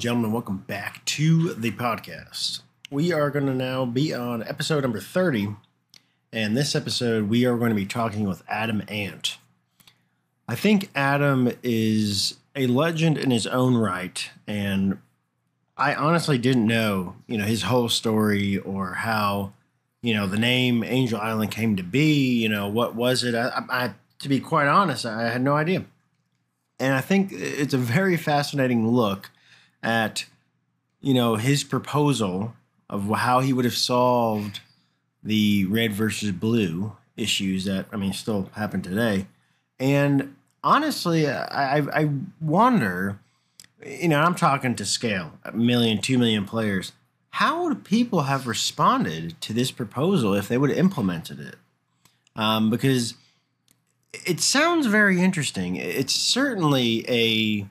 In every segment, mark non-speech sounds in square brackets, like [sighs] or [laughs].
And gentlemen, welcome back to the podcast. We are going to now be on episode number 30. And this episode, we are going to be talking with Adam Ant. I think Adam is a legend in his own right. And I honestly didn't know, you know, his whole story or how, you know, the name Angel Island came to be. You know, what was it? I, I to be quite honest, I had no idea. And I think it's a very fascinating look at you know his proposal of how he would have solved the red versus blue issues that I mean still happen today. And honestly, I, I wonder, you know, I'm talking to scale, a million, two million players. How would people have responded to this proposal if they would have implemented it? Um, because it sounds very interesting. It's certainly a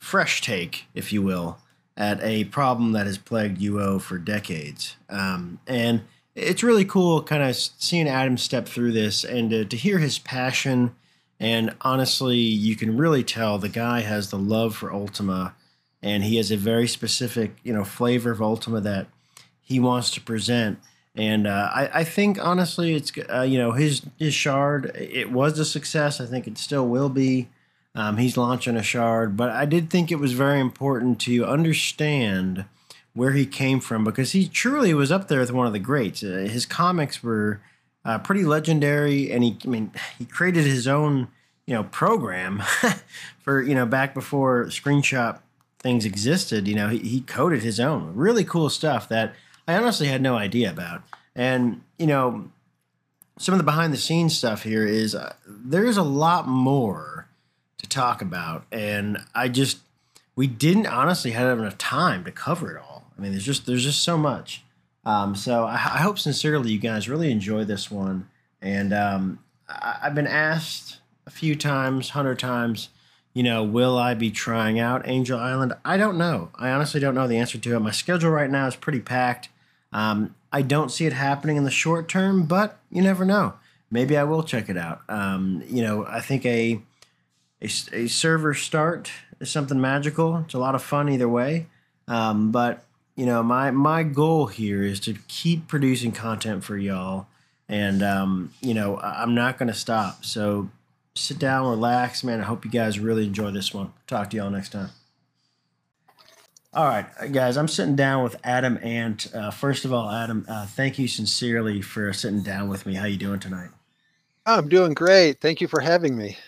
fresh take, if you will, at a problem that has plagued UO for decades. Um, and it's really cool kind of seeing Adam step through this and to, to hear his passion. And honestly, you can really tell the guy has the love for Ultima and he has a very specific, you know, flavor of Ultima that he wants to present. And uh, I, I, think honestly, it's uh, you know his his shard. It was a success. I think it still will be. Um, he's launching a shard, but I did think it was very important to understand where he came from because he truly was up there with one of the greats. Uh, his comics were uh, pretty legendary, and he, I mean, [sighs] he created his own, you know, program [laughs] for you know back before screenshot things existed. You know, he, he coded his own really cool stuff that I honestly had no idea about, and you know, some of the behind the scenes stuff here is uh, there's a lot more to talk about, and I just we didn't honestly have enough time to cover it all. I mean, there's just there's just so much. Um, so I, I, hope sincerely you guys really enjoy this one. And um, I, have been asked a few times, hundred times, you know, will I be trying out Angel Island? I don't know. I honestly don't know the answer to it. My schedule right now is pretty packed. Um, I don't see it happening in the short term, but you never know. Maybe I will check it out. Um, you know, I think a a, a server start is something magical. It's a lot of fun either way. Um, but you know, my my goal here is to keep producing content for y'all, and um, you know, I'm not going to stop. So sit down, relax, man. I hope you guys really enjoy this one. Talk to y'all next time. All right, guys, I'm sitting down with Adam Ant. Uh, first of all, Adam, uh, thank you sincerely for sitting down with me. How you doing tonight? I'm doing great. Thank you for having me.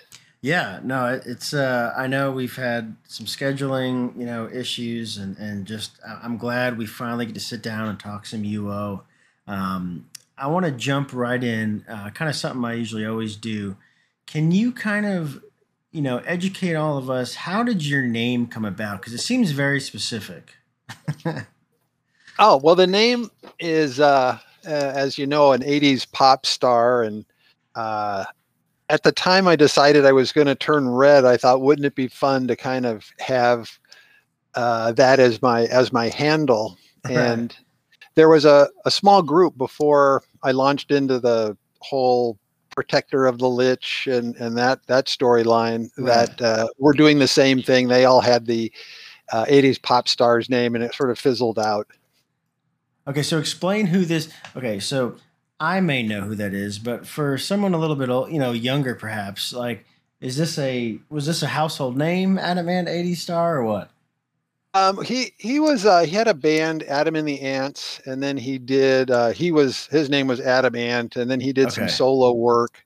Yeah, no, it's. Uh, I know we've had some scheduling, you know, issues, and and just I'm glad we finally get to sit down and talk some UO. Um, I want to jump right in, uh, kind of something I usually always do. Can you kind of, you know, educate all of us? How did your name come about? Because it seems very specific. [laughs] oh well, the name is, uh, uh, as you know, an '80s pop star, and uh, at the time I decided I was going to turn red, I thought, wouldn't it be fun to kind of have uh, that as my as my handle? And there was a, a small group before I launched into the whole protector of the lich and and that that storyline right. that uh, we're doing the same thing. They all had the uh, 80s pop stars name, and it sort of fizzled out. Okay, so explain who this. Okay, so I may know who that is, but for someone a little bit, you know, younger perhaps, like, is this a was this a household name, Adam Ant 80 Star, or what? Um, he he was uh, he had a band, Adam and the Ants, and then he did uh, he was his name was Adam Ant, and then he did okay. some solo work.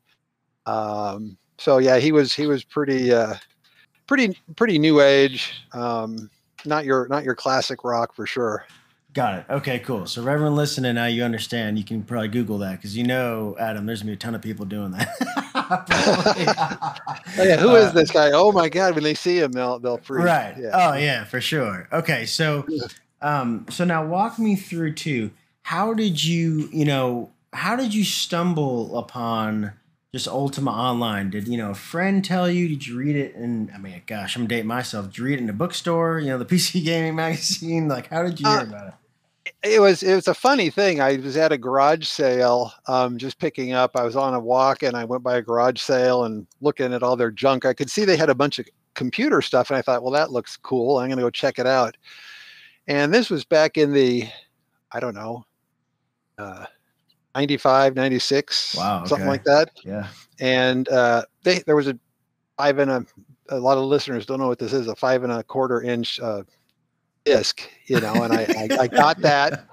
Um, so yeah, he was he was pretty uh, pretty pretty new age. Um, not your not your classic rock for sure. Got it. Okay, cool. So, Reverend, listening now, you understand. You can probably Google that because you know, Adam, there's gonna be a ton of people doing that. [laughs] oh, yeah, who uh, is this guy? Oh my God! When they see him, they'll they'll freeze. Right. Yeah. Oh yeah, for sure. Okay, so, um, so now walk me through too. How did you, you know, how did you stumble upon just Ultima Online? Did you know a friend tell you? Did you read it? And I mean, gosh, I'm dating myself. Did you read it in a bookstore? You know, the [laughs] PC gaming magazine. Like, how did you hear uh, about it? It was it was a funny thing. I was at a garage sale, um, just picking up. I was on a walk and I went by a garage sale and looking at all their junk. I could see they had a bunch of computer stuff, and I thought, well, that looks cool. I'm going to go check it out. And this was back in the, I don't know, uh, 95, 96, Wow, something like that. Yeah. And uh, they there was a five and a. A lot of listeners don't know what this is. A five and a quarter inch uh, disc, you know, and I, I, I got [laughs] that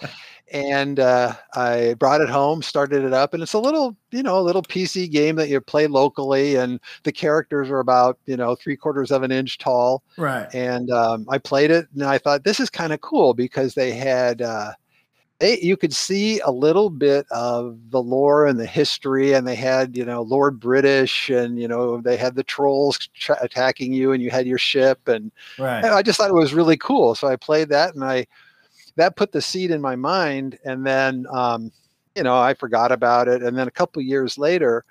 and uh, I brought it home, started it up, and it's a little, you know, a little PC game that you play locally, and the characters are about, you know, three quarters of an inch tall, Right. and um, I played it, and I thought this is kind of cool because they had. Uh, they, you could see a little bit of the lore and the history, and they had, you know, Lord British, and you know, they had the trolls tra- attacking you, and you had your ship, and Right. I just thought it was really cool. So I played that and I that put the seed in my mind. And then um, you know, I forgot about it. And then a couple years later,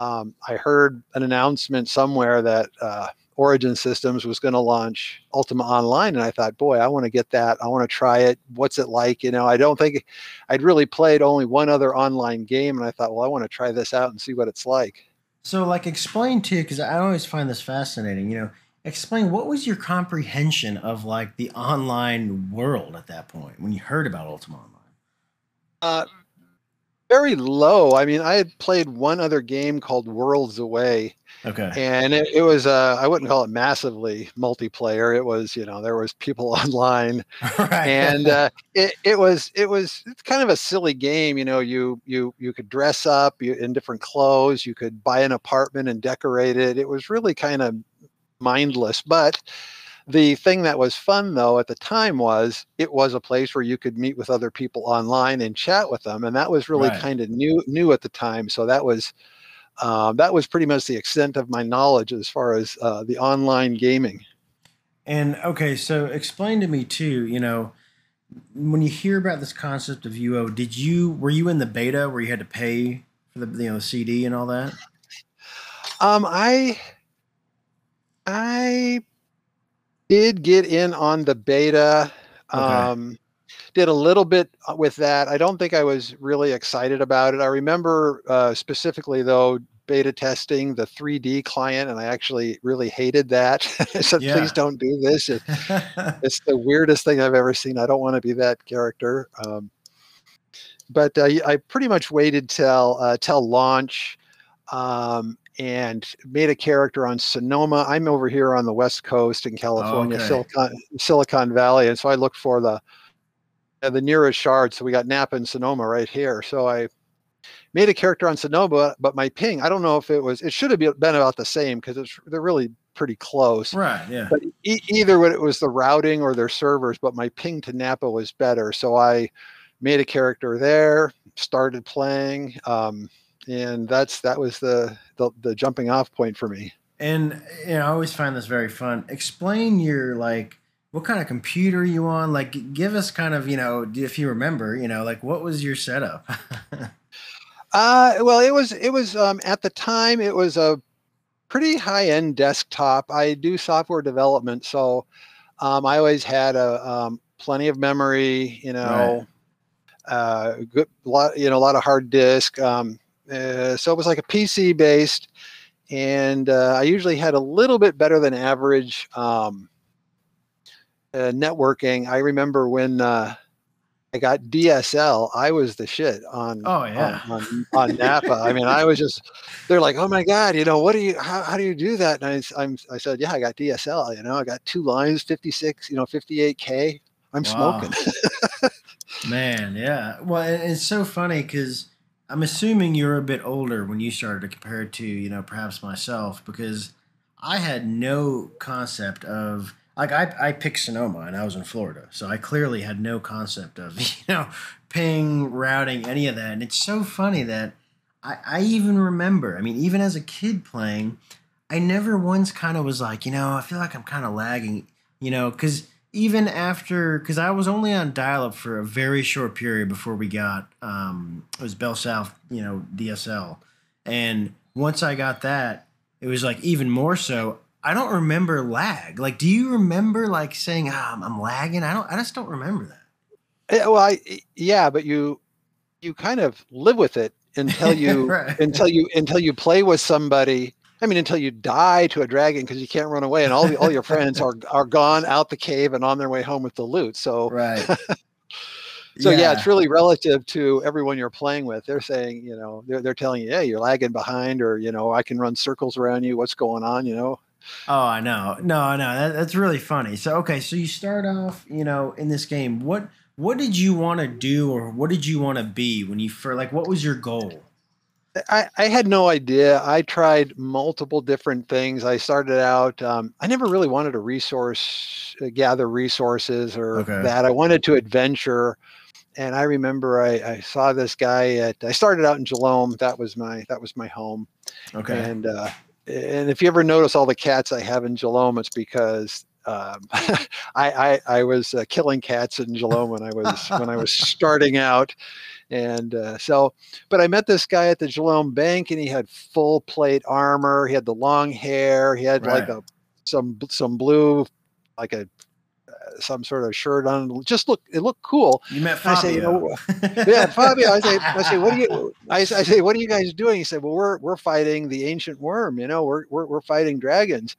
um, I heard an announcement somewhere that uh, Origin Systems was going to launch Ultima Online, and I thought, boy, I want to get that. I want to try it. What's it like? You know, I don't think I'd really played only one other online game, and I thought, well, I want to try this out and see what it's like. So, like, explain too, because I always find this fascinating. You know, explain what was your comprehension of like the online world at that point when you heard about Ultima Online? Uh, very low. I mean, I had played one other game called Worlds Away, Okay. and it, it was uh, I wouldn't call it massively multiplayer. It was you know there was people [laughs] online, right. and uh, it it was it was it's kind of a silly game. You know, you you you could dress up you, in different clothes. You could buy an apartment and decorate it. It was really kind of mindless, but the thing that was fun though at the time was it was a place where you could meet with other people online and chat with them, and that was really Right. kind of new new at the time. So that was um, that was pretty much the extent of my knowledge as far as uh, the online gaming. And okay, so explain to me too. You know, when you hear about this concept of UO, did you were you in the beta where you had to pay for the you know the CD and all that? Um, I I did get in on the beta. Okay. Um, did a little bit uh, with that. I don't think I was really excited about it. I remember uh, specifically though beta testing the 3D client, and I actually really hated that. [laughs] I said, Yeah. "Please don't do this. It- [laughs] it's the weirdest thing I've ever seen. I don't want to be that character." Um, but uh, I pretty much waited till uh, till launch. Um, and made a character on Sonoma. I'm over here on the West Coast in California, okay. Silicon Silicon Valley, and so I looked for the the nearest shard. So we got Napa and Sonoma right here. So I made a character on Sonoma, but my ping, I don't know if it was. It should have been about the same because it's they're really pretty close. right. Yeah. But e- either when it was the routing or their servers, but my ping to Napa was better. So I made a character there, started playing, um, and that's that was the, the the jumping off point for me. And you know, I always find this very fun. Explain your like what kind of computer are you on? Like, give us kind of you know if you remember, you know, like what was your setup? [laughs] Uh, well, it was it was um, at the time it was a pretty high end desktop. I do software development, so um, I always had a um, plenty of memory. You know, uh, good lot you know a lot of hard disk. Um, uh, so it was like a PC based, and uh, I usually had a little bit better than average um, uh, networking. I remember when. Uh, I got DSL. I was the shit on Oh, yeah. on, on, on Napa. I mean, I was just they're like, oh my god, you know, what do you how, how do you do that? And I, I'm I said, yeah, I got DSL. You know, I got two lines, 56, you know, 58k. I'm Wow. smoking. Man, yeah. Well, it's so funny because I'm assuming you're a bit older when you started to compare to, you know, perhaps myself, because I had no concept of like I I picked Sonoma and I was in Florida, so I clearly had no concept of [laughs] you know ping routing any of that, and it's so funny that I I even remember. I mean, even as a kid playing, I never once kind of was like, you know, I feel like I'm kind of lagging, you know, because even after, because I was only on dial up for a very short period before we got, um, it was Bell South, you know, DSL. And once I got that, it was like even more so. I don't remember lag. Like, do you remember like saying, ah, I'm, I'm lagging? I don't, I just don't remember that. Eh, well, I, yeah, but you you kind of live with it until you [laughs] Right. until you until you play with somebody I mean, until you die to a dragon because you can't run away, and all the, all your friends are are gone out the cave and on their way home with the loot. So right. [laughs] so yeah. yeah. it's really relative to everyone you're playing with. They're saying, you know, they're they're telling you, hey, you're lagging behind, or you know, I can run circles around you. What's going on? You know. Oh, I know. No, I know. That, that's really funny. So okay, so you start off, you know, in this game. What what did you want to do, or what did you want to be when you for like? What was your goal? I, I had no idea. I tried multiple different things. I started out, um, I never really wanted to resource, uh, gather resources or okay. that. I wanted to adventure. And I remember I, I, saw this guy at, I started out in Jhelom. That was my, that was my home. Okay. And, uh, and if you ever notice all the cats I have in Jhelom, it's because um, [laughs] I, I, I was uh, killing cats in Jhelom when I was when I was [laughs] starting out, and uh, so, but I met this guy at the Jhelom Bank, and he had full plate armor. He had the long hair. He had right. like a some some blue, like a some sort of shirt on. Just look, it looked cool. You met Fabio. I say, you know, yeah, Fabio. I say, I say, what are you? [laughs] I, I say, what are you guys doing? He said, well, we're we're fighting the ancient worm. You know, we're we're we're fighting dragons.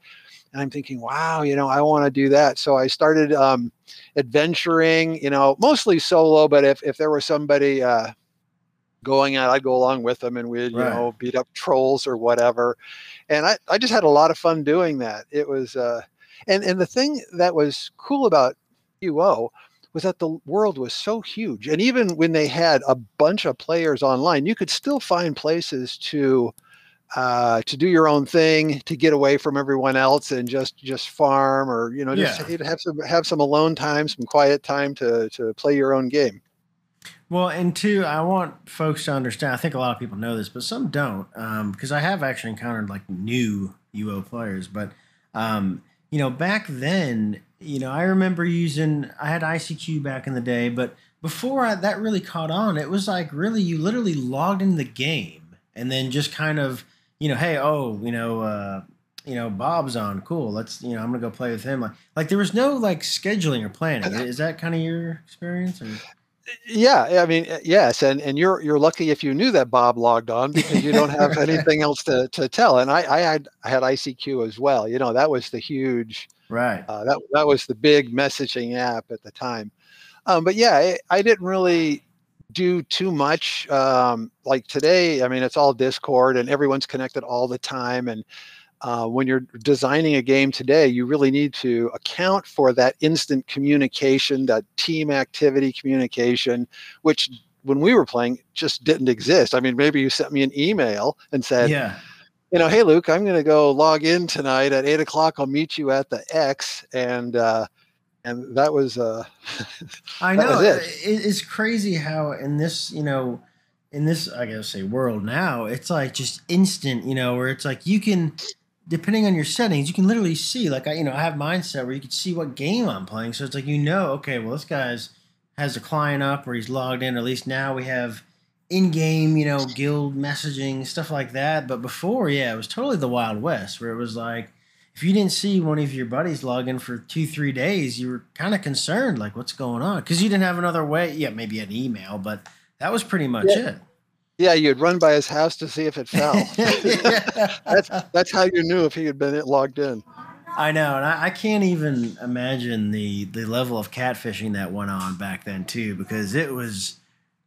And I'm thinking, wow, you know, I want to do that. So I started um, adventuring, you know, mostly solo, but if, if there was somebody uh, going out, I'd go along with them and we'd, right. you know, beat up trolls or whatever. And I, I just had a lot of fun doing that. It was, uh, and, and the thing that was cool about UO was that the world was so huge. And even when they had a bunch of players online, you could still find places to uh, to do your own thing, to get away from everyone else, and just just farm, or you know, just yeah. have some have some alone time, some quiet time to to play your own game. Well, and two, I want folks to understand. I think a lot of people know this, but some don't, because um, I have actually encountered like new UO players. But um, you know, back then, you know, I remember using. I had ICQ back in the day, but before I, that really caught on, it was like really you literally logged in the game and then just kind of you know, hey, oh, you know, uh, you know, Bob's on, cool. Let's, you know, I'm gonna go play with him. Like, like there was no like scheduling or planning. Is that kind of your experience? Or? Yeah, I mean, yes, and and you're you're lucky if you knew that Bob logged on because you don't have [laughs] anything else to to tell. And I I had I had ICQ as well. You know, that was the huge right. Uh, that that was the big messaging app at the time. Um, but yeah, I, I didn't really do too much. Um, like today, I mean, it's all Discord and everyone's connected all the time. And uh, when you're designing a game today, you really need to account for that instant communication, that team activity communication, which when we were playing just didn't exist. I mean, maybe you sent me an email and said, yeah. You know, hey Luke, I'm going to go log in tonight at eight o'clock. I'll meet you at the X, and uh, and that was uh [laughs] i know it. it's crazy how in this you know in this i gotta say world now it's like just instant you know where it's like you can depending on your settings you can literally see like i you know i have mindset where you can see what game i'm playing so it's like you know okay well this guy's has a client up or he's logged in or at least now we have in-game you know guild messaging stuff like that but before yeah it was totally the wild west where it was like if you didn't see one of your buddies log in for two, three days, you were kind of concerned, like, what's going on? Because you didn't have another way. Yeah, maybe an email, but that was pretty much yeah. it. Yeah, you'd run by his house to see if it fell. [laughs] that's that's how you knew if he had been logged in. I know, and I, I, can't even imagine the the level of catfishing that went on back then too, because it was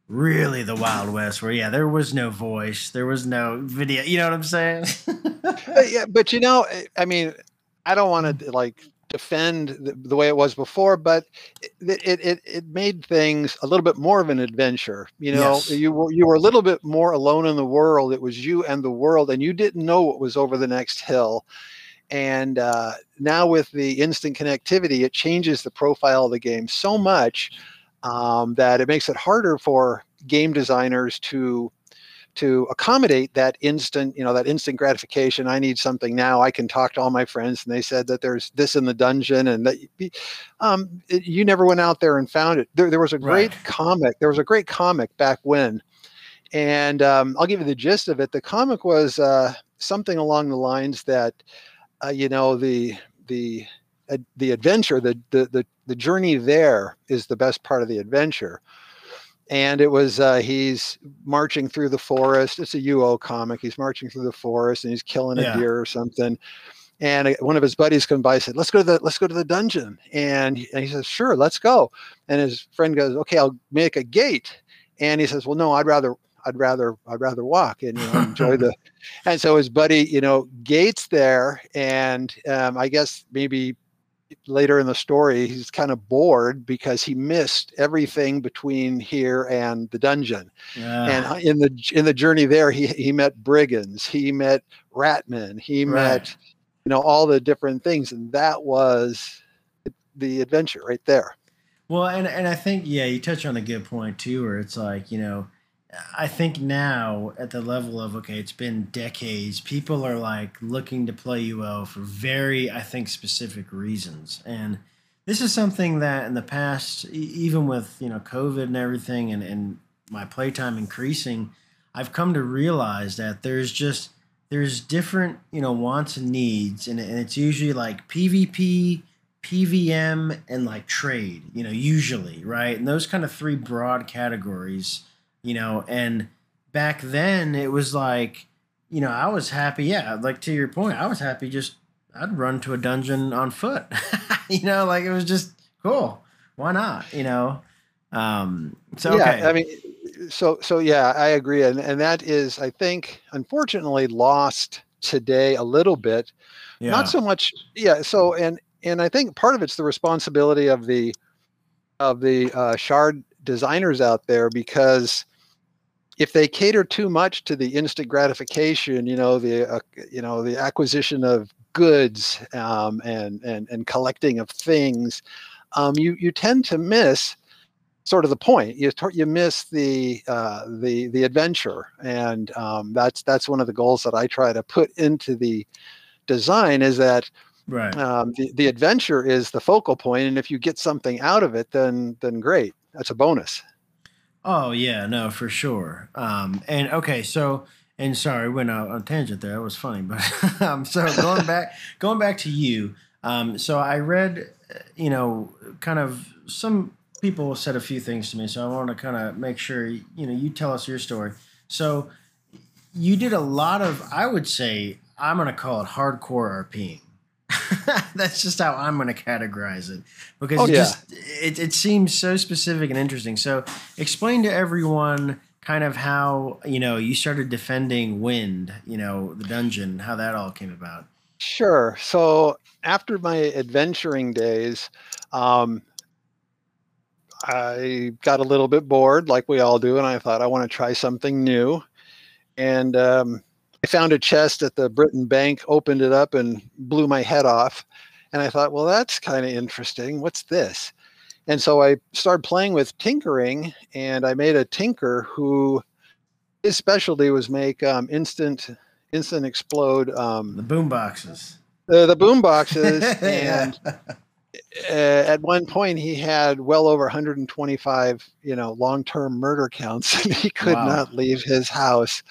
really the Wild West, where yeah, there was no voice, there was no video. You know what I'm saying? [laughs] but, yeah, but you know, I mean, I don't want to like defend the, the, way it was before, but it, it, it it made things a little bit more of an adventure. You know, yes. you were you were a little bit more alone in the world. It was you and the world, and you didn't know what was over the next hill. And uh, now with the instant connectivity, it changes the profile of the game so much um, that it makes it harder for game designers to to accommodate that instant you know that instant gratification i need something now i can talk to all my friends and they said that there's this in the dungeon and that um, it, you never went out there and found it there, there was a great right. comic there was a great comic back when and um, i'll give you the gist of it the comic was uh, something along the lines that uh, you know the the the adventure, the, the the the journey there is the best part of the adventure. And it was uh, he's marching through the forest. It's a UO comic. He's marching through the forest and he's killing a Yeah. deer or something. And uh, one of his buddies come by and said, "Let's go to the let's go to the dungeon." And he, and he says, "Sure, let's go." And his friend goes, "Okay, I'll make a gate." And he says, "Well, no, I'd rather I'd rather I'd rather walk and you know enjoy the." [laughs] And so his buddy, you know, gates there, and um, I guess maybe later in the story he's kind of bored because he missed everything between here and the dungeon. And Ah, uh, in the in the journey there he he met brigands he met ratmen he Right. met you know all the different things and that was the adventure right there. Well, and and I think yeah, you touch on a good point too, where it's like you know, I think now at the level of okay, it's been decades. People are like looking to play UO for very, I think, specific reasons, and this is something that in the past, even with you know COVID and everything, and and my playtime increasing, I've come to realize that there's just there's different you know wants and needs, and, and it's usually like PvP. PVM and like trade, you know, usually, right? And those kind of three broad categories, you know, and back then it was like, you know, I was happy, yeah, like to your point, I was happy just I'd run to a dungeon on foot. [laughs] you know, like it was just cool. Why not? You know? Um so okay. yeah i mean so so yeah i agree and and that is i think unfortunately lost today a little bit yeah. not so much yeah so and and i think part of it's the responsibility of the of the uh, shard designers out there because if they cater too much to the instant gratification you know the uh, you know the acquisition of goods um, and and and collecting of things um, you you tend to miss sort of the point. You you miss the uh, the the adventure. And um, that's that's one of the goals that I try to put into the design is that right. um, the, the adventure is the focal point and if you get something out of it then then great. That's a bonus Oh yeah, no, for sure. Um, and okay, so and sorry, went out on a tangent there. That was funny, but [laughs] um, so going back, [laughs] going back to you. Um, so I read, uh, you know, kind of some people said a few things to me. So I want to kind of make sure, you know, you tell us your story. So you did a lot of, I would say, I'm going to call it hardcore RPing. [laughs] That's just how I'm going to categorize it because Oh, it yeah. just it, it seems so specific and interesting. So explain to everyone kind of how you know you started defending Wind, you know, the dungeon, how that all came about. Sure. So after my adventuring days, um, I got a little bit bored, like we all do, and I thought I want to try something new. And um, I found a chest at the Britain Bank, opened it up, and blew my head off. And I thought, well, that's kind of interesting. What's this? And so I started playing with tinkering, and I made a tinker who his specialty was make um, instant instant explode um, The boom boxes. uh, the boom boxes [laughs] and uh, at one point he had well over 125 you know long-term murder counts [laughs] and he could Wow. not leave his house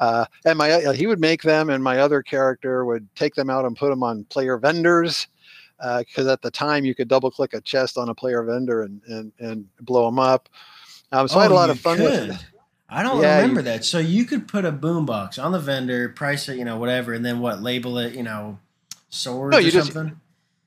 uh, and my uh, he would make them and my other character would take them out and put them on player vendors because at the time you could double click a chest on a player vendor and and, and blow them up um, so i had a Oh, lot of fun with it I don't Yeah, you- remember that. So you could put a boombox on the vendor, price it, you know, whatever, and then what? Label it, you know, swords No, or you just- something.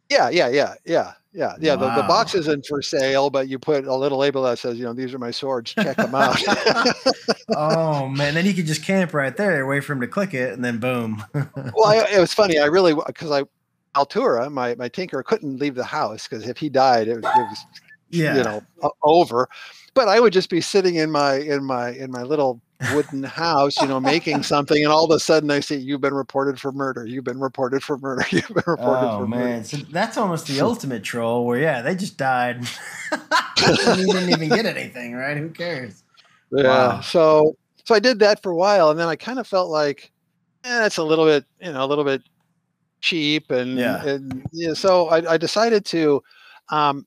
Yeah, yeah yeah yeah yeah yeah yeah the, the box isn't for sale but you put a little label that says you know these are my swords check them out [laughs] oh [laughs] man, then you could just camp right there, wait for him to click it, and then boom. [laughs] well, I, it was funny. I really because I Altura, my my tinker, couldn't leave the house because if he died, it was, it was yeah, you know over. But I would just be sitting in my in my in my little wooden house, you know, making something, and all of a sudden I see you've been reported for murder. You've been reported for murder. [laughs] You've been reported Oh for murder. man, so that's almost the ultimate troll. Where yeah, they just died. [laughs] [laughs] you didn't even get anything, right? Who cares? Yeah. Wow. So so I did that for a while, and then I kind of felt like, eh, it's a little bit, you know, a little bit cheap, and Yeah. and yeah. So I, I decided to, um,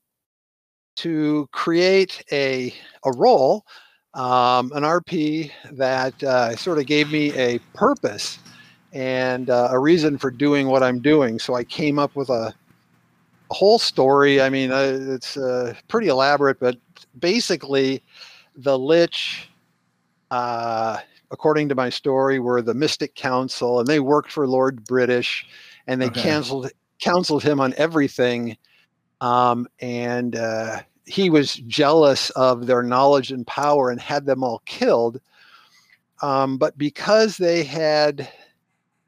to create a a role, um, an RP that uh, sort of gave me a purpose and uh, a reason for doing what I'm doing. So I came up with a, a whole story. I mean, uh, it's uh, pretty elaborate, but basically the Lich, uh, according to my story, were the Mystic Council, and they worked for Lord British, and they Okay. canceled counseled him on everything. Um, and uh, he was jealous of their knowledge and power and had them all killed. Um, but because they had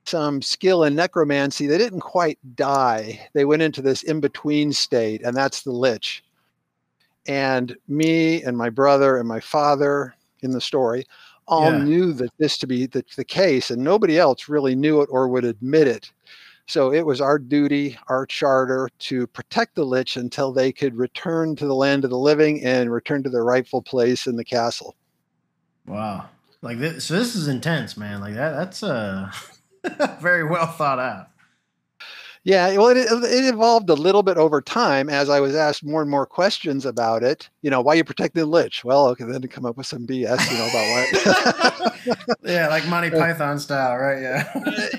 some skill in necromancy, they didn't quite die. They went into this in between state, and that's the Lich. And me and my brother and my father in the story all Yeah. knew that this to be the, the case, and nobody else really knew it or would admit it. So it was our duty, our charter, to protect the Lich until they could return to the land of the living and return to their rightful place in the castle. Wow. Like this, so this is intense, man. Like that. That's uh [laughs] very well thought out. Yeah, well, it, it evolved a little bit over time as I was asked more and more questions about it. You know, why you protecting the Lich? Well, okay, then to come up with some BS, you know, about why. [laughs] yeah, like [laughs] Monty Python style, right? Yeah.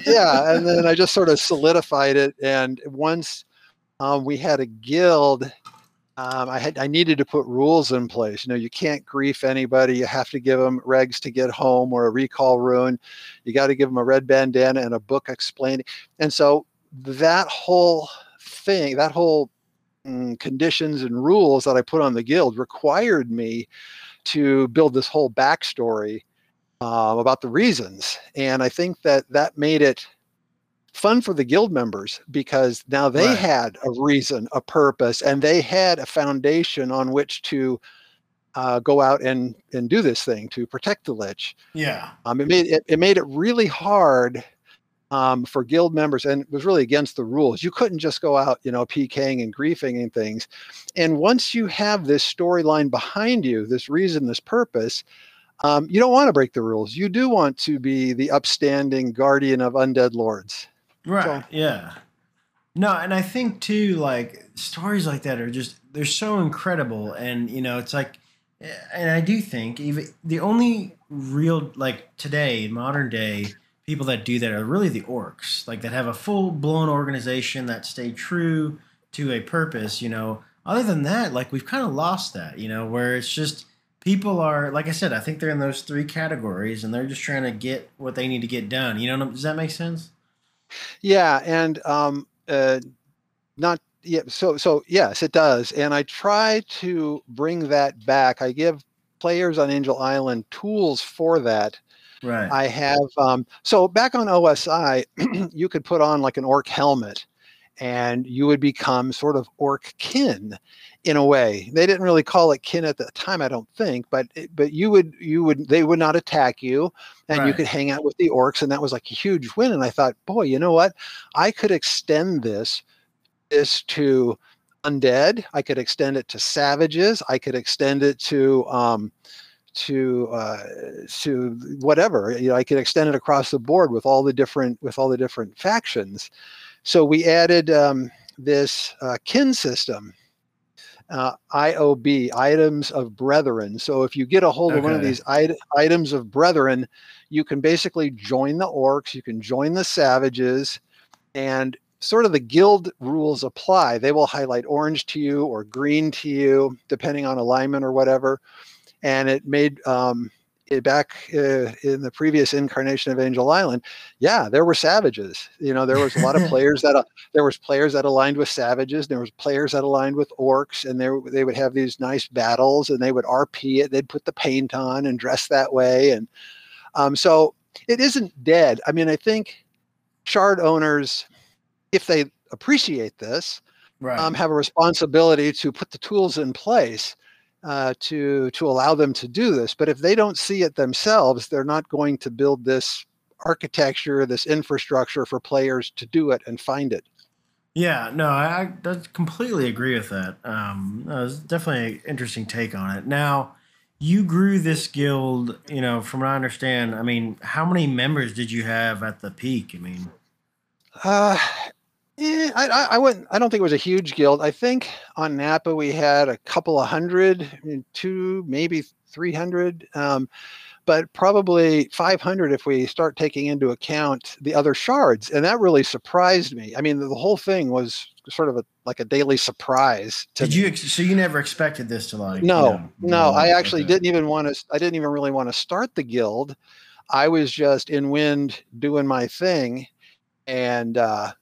yeah, and then I just sort of solidified it. And once um, we had a guild, um, I had I needed to put rules in place. You know, you can't grief anybody. You have to give them regs to get home or a recall rune. You got to give them a red bandana and a book explaining. And so that whole thing, that whole mm, conditions and rules that I put on the guild required me to build this whole backstory um, about the reasons. And I think that that made it fun for the guild members because now they Right. had a reason, a purpose, and they had a foundation on which to uh, go out and and do this thing to protect the lich. Yeah. Um, it made it, it made it really hard um, for guild members, and it was really against the rules. You couldn't just go out, you know, PKing and griefing and things. And once you have this storyline behind you, this reason, this purpose, um, you don't want to break the rules. You do want to be the upstanding guardian of undead lords. Right. So- Yeah. No, and I think too, like stories like that are just they're so incredible, and you know, it's like, and I do think even the only real like today modern day people that do that are really the orcs, like that have a full blown organization that stay true to a purpose. You know, other than that, like we've kind of lost that. You know, where it's just people are like I said, I think they're in those three categories, and they're just trying to get what they need to get done. You know, does that make sense? Yeah, and um, uh, not yeah. So so yes, it does. And I try to bring that back. I give players on Angel Island tools for that. Right. I have um, so back on OSI, [clears throat] you could put on like an orc helmet, and you would become sort of orc kin, in a way. They didn't really call it kin at the time, I don't think, but but you would you would they would not attack you, and you could hang out with the orcs, and that was like a huge win. And I thought, boy, you know what? I could extend this this to undead. I could extend it to savages. I could extend it to um, to uh, to whatever. You know, I could extend it across the board with all the different with all the different factions. So we added um, this uh, kin system. Uh, IOB, items of brethren. So if you get a hold of one of these it- items of brethren, you can basically join the orcs, you can join the savages, and sort of the guild rules apply. They will highlight orange to you or green to you, depending on alignment or whatever. And it made um, it back uh, in the previous incarnation of Angel Island. Yeah, there were savages. You know, there was a lot of [laughs] players that uh, there was players that aligned with savages. There was players that aligned with orcs, and there they would have these nice battles, and they would RP it. They'd put the paint on and dress that way, and um, so it isn't dead. I mean, I think shard owners, if they appreciate this, right. um, have a responsibility to put the tools in place uh, to to allow them to do this. But if they don't see it themselves, they're not going to build this architecture, this infrastructure for players to do it and find it. Yeah, no, I, I completely agree with that. Um, that was definitely an interesting take on it. Now, you grew this guild, you know, from what I understand. I mean, how many members did you have at the peak? I mean, Uh, eh, I, I, I wouldn't. I don't think it was a huge guild. I think on Napa we had a couple of hundred, mean, two, maybe three hundred, um, but probably five hundred if we start taking into account the other shards. And that really surprised me. I mean, the, the whole thing was sort of a like a daily surprise. Did me. you? Ex- so you never expected this to like? No, you know, no. I actually didn't even want to. I didn't even really want to start the guild. I was just in wind doing my thing, and uh,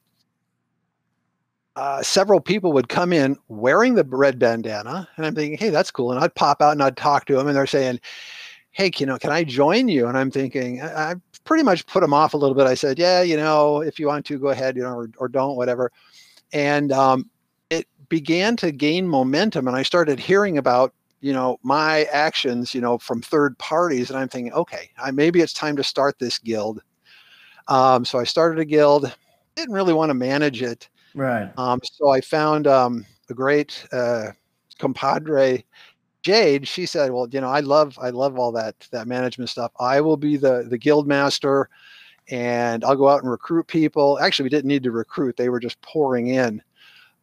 uh, several people would come in wearing the red bandana, and I'm thinking, hey, that's cool. And I'd pop out and I'd talk to them, and they're saying, hey, you know, can I join you? And I'm thinking, I, I pretty much put them off a little bit. I said, yeah, you know, if you want to, go ahead, you know, or, or don't, whatever. And um, it began to gain momentum, and I started hearing about you know my actions you know from third parties and i'm thinking okay I, maybe it's time to start this guild um, so i started a guild didn't really want to manage it right um, so i found um, a great uh, compadre Jade, she said, "Well, you know, I love I love all that that management stuff. I will be the the guild master, and I'll go out and recruit people. Actually, we didn't need to recruit; they were just pouring in.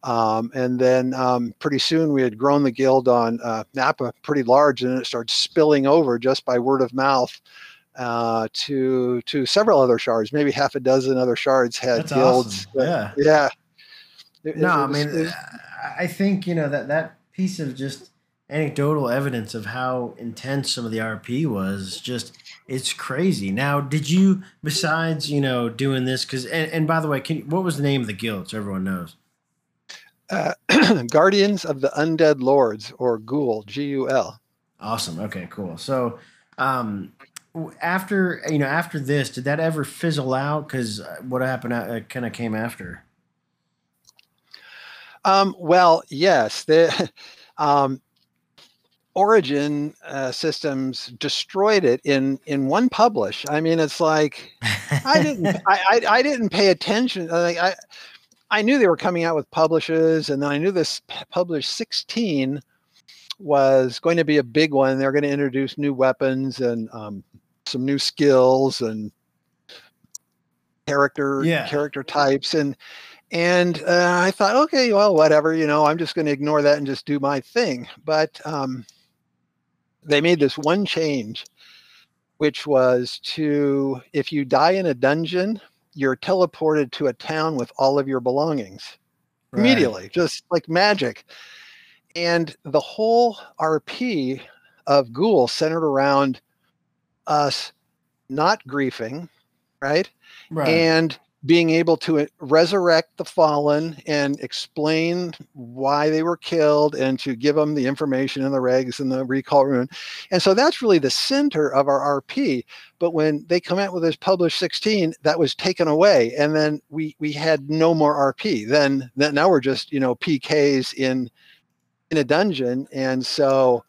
Um, and then um, pretty soon we had grown the guild on uh, Napa pretty large, and it started spilling over just by word of mouth uh, to to several other shards. Maybe half a dozen other shards had That's guilds. Awesome. Yeah, yeah. It, no, it was, I mean, I think you know that that piece of just anecdotal evidence of how intense some of the RP was. Just it's crazy. Now, did you besides you know doing this because and, and by the way, can what was the name of the guild so everyone knows? Uh, [clears throat] Guardians of the Undead Lords or Ghoul G U L. Awesome. Okay. Cool. So. um after you know after this did that ever fizzle out because uh, what happened uh, kind of came after um, well yes the, [laughs] um, Origin uh, Systems destroyed it in in one publish. I mean, it's like I didn't [laughs] I, I, I didn't pay attention. Like I I knew they were coming out with publishes, and then I knew this publish 16 was going to be a big one. They're going to introduce new weapons and um, some new skills and character yeah. character types and and uh, I thought, okay, well, whatever, you know, I'm just going to ignore that and just do my thing. But um, they made this one change, which was to if you die in a dungeon, you're teleported to a town with all of your belongings right. immediately, just like magic. And the whole RP of Ghoul centered around us not griefing, right? right. And being able to uh, resurrect the fallen and explain why they were killed and to give them the information in the regs and the recall rune. And so that's really the center of our RP. But when they come out with this published 16, that was taken away. And then we we had no more RP. Then, then now we're just, you know, PKs in in a dungeon. And so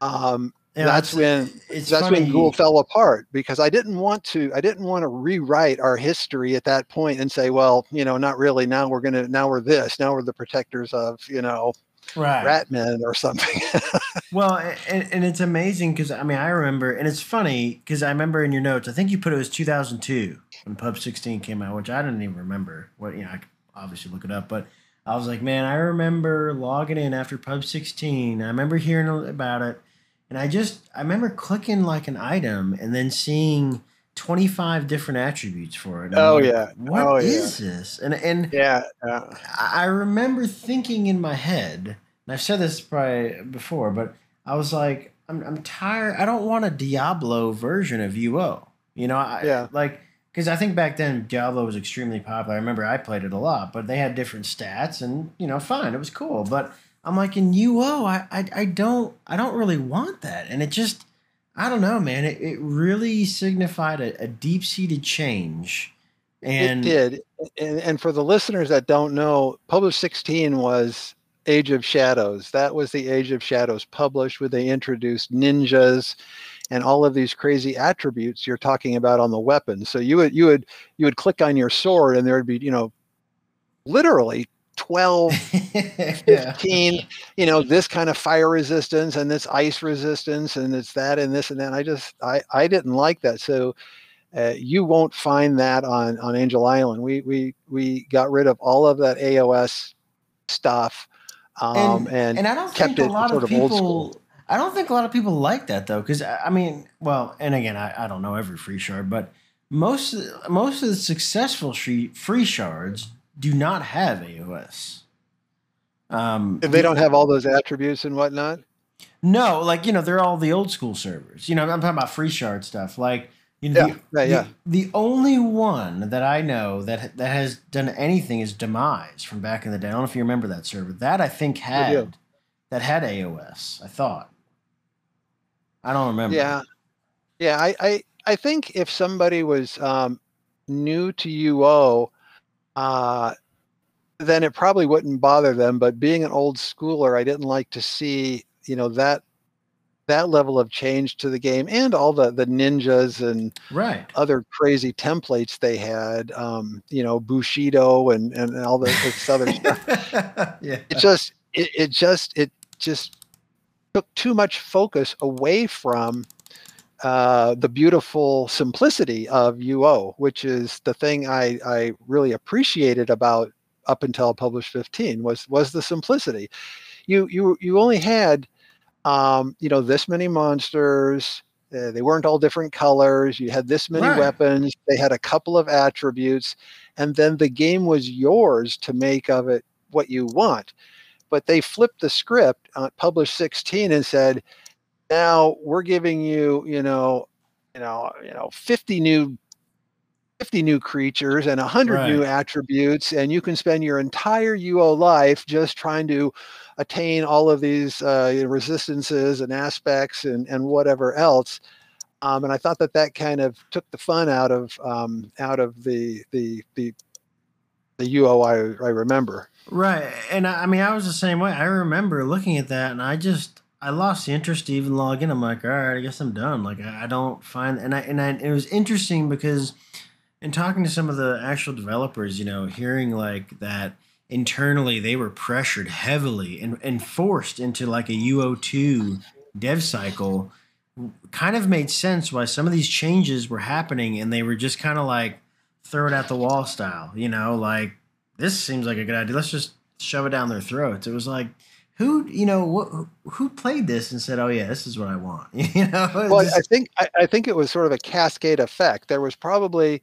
um that's when that's funny. when Ghoul fell apart because I didn't want to I didn't want to rewrite our history at that point and say, well, you know, not really. Now we're gonna now we're this. Now we're the protectors of you know, right. Ratman or something. [laughs] well, and, and it's amazing because I mean I remember, and it's funny because I remember in your notes I think you put it was 2002 when Pub 16 came out, which I didn't even remember. What you know, I could obviously look it up, but. I was like, man, I remember logging in after Pub 16. I remember hearing about it and I just I remember clicking like an item and then seeing 25 different attributes for it. oh like, yeah. What oh, is yeah. this? And and yeah, yeah. I remember thinking in my head, and I've said this probably before, but I was like, I'm I'm tired. I don't want a Diablo version of UO. You know, I, yeah. like because I think back then Diablo was extremely popular. I remember I played it a lot, but they had different stats, and you know, fine, it was cool. But I'm like in UO, I, I I don't I don't really want that, and it just I don't know, man. It it really signified a, a deep seated change. And it did. And, and for the listeners that don't know, Publish 16 was Age of Shadows. That was the Age of Shadows published where they introduced ninjas and all of these crazy attributes you're talking about on the weapon. So you would you would you would click on your sword and there would be, you know, literally 12 [laughs] 15 yeah. you know this kind of fire resistance and this ice resistance and it's that and this and that. I just i i didn't like that. So uh, you won't find that on on angel island. We we we got rid of all of that aos stuff um, and, and, and I don't kept think a lot of, of people, I don't think a lot of people like that though, because I mean, well, and again, I, I don't know every free shard, but most most of the successful free free shards do not have AOS. Um, If they don't have all those attributes and whatnot. No, like you know, they're all the old school servers. You know, I'm talking about free shard stuff. Like you know, Yeah, the, yeah, yeah. The, the only one that I know that that has done anything is Demise from back in the day. I don't know if you remember that server. That I think had that had AOS. I thought. I don't remember. Yeah, yeah. I, I I think if somebody was um, new to UO, uh, then it probably wouldn't bother them. But being an old schooler, I didn't like to see you know that that level of change to the game and all the the ninjas and Right. other crazy templates they had. Um, you know, Bushido and and all the, this other stuff. [laughs] yeah. it just it, it just it just took too much focus away from uh, the beautiful simplicity of UO, which is the thing I, I really appreciated about up until published 15 was was the simplicity. You you you only had um, you know this many monsters. Uh, they weren't all different colors. You had this many Right. weapons. They had a couple of attributes, and then the game was yours to make of it what you want. But they flipped the script on published 16 and said, now we're giving you, you know, you know, you know, 50 new 50 new creatures and 100 new attributes and you can spend your entire UO life just trying to attain all of these uh, resistances and aspects and, and whatever else um, and I thought that that kind of took the fun out of um, out of the the the the UO I, I remember. Right. And I, I mean, I was the same way. I remember looking at that and I just, I lost interest to even log in. I'm like, all right, I guess I'm done. Like, I, I don't find, and I, and I, it was interesting because in talking to some of the actual developers, you know, hearing like that internally they were pressured heavily and, and forced into like a UO2 dev cycle kind of made sense why some of these changes were happening and they were just kind of like throw it at the wall style, you know, like this seems like a good idea. Let's just shove it down their throats. It was like, who, you know, what, who played this and said, "Oh yeah, this is what I want." [laughs] You know, Well, I think I, I think it was sort of a cascade effect. There was probably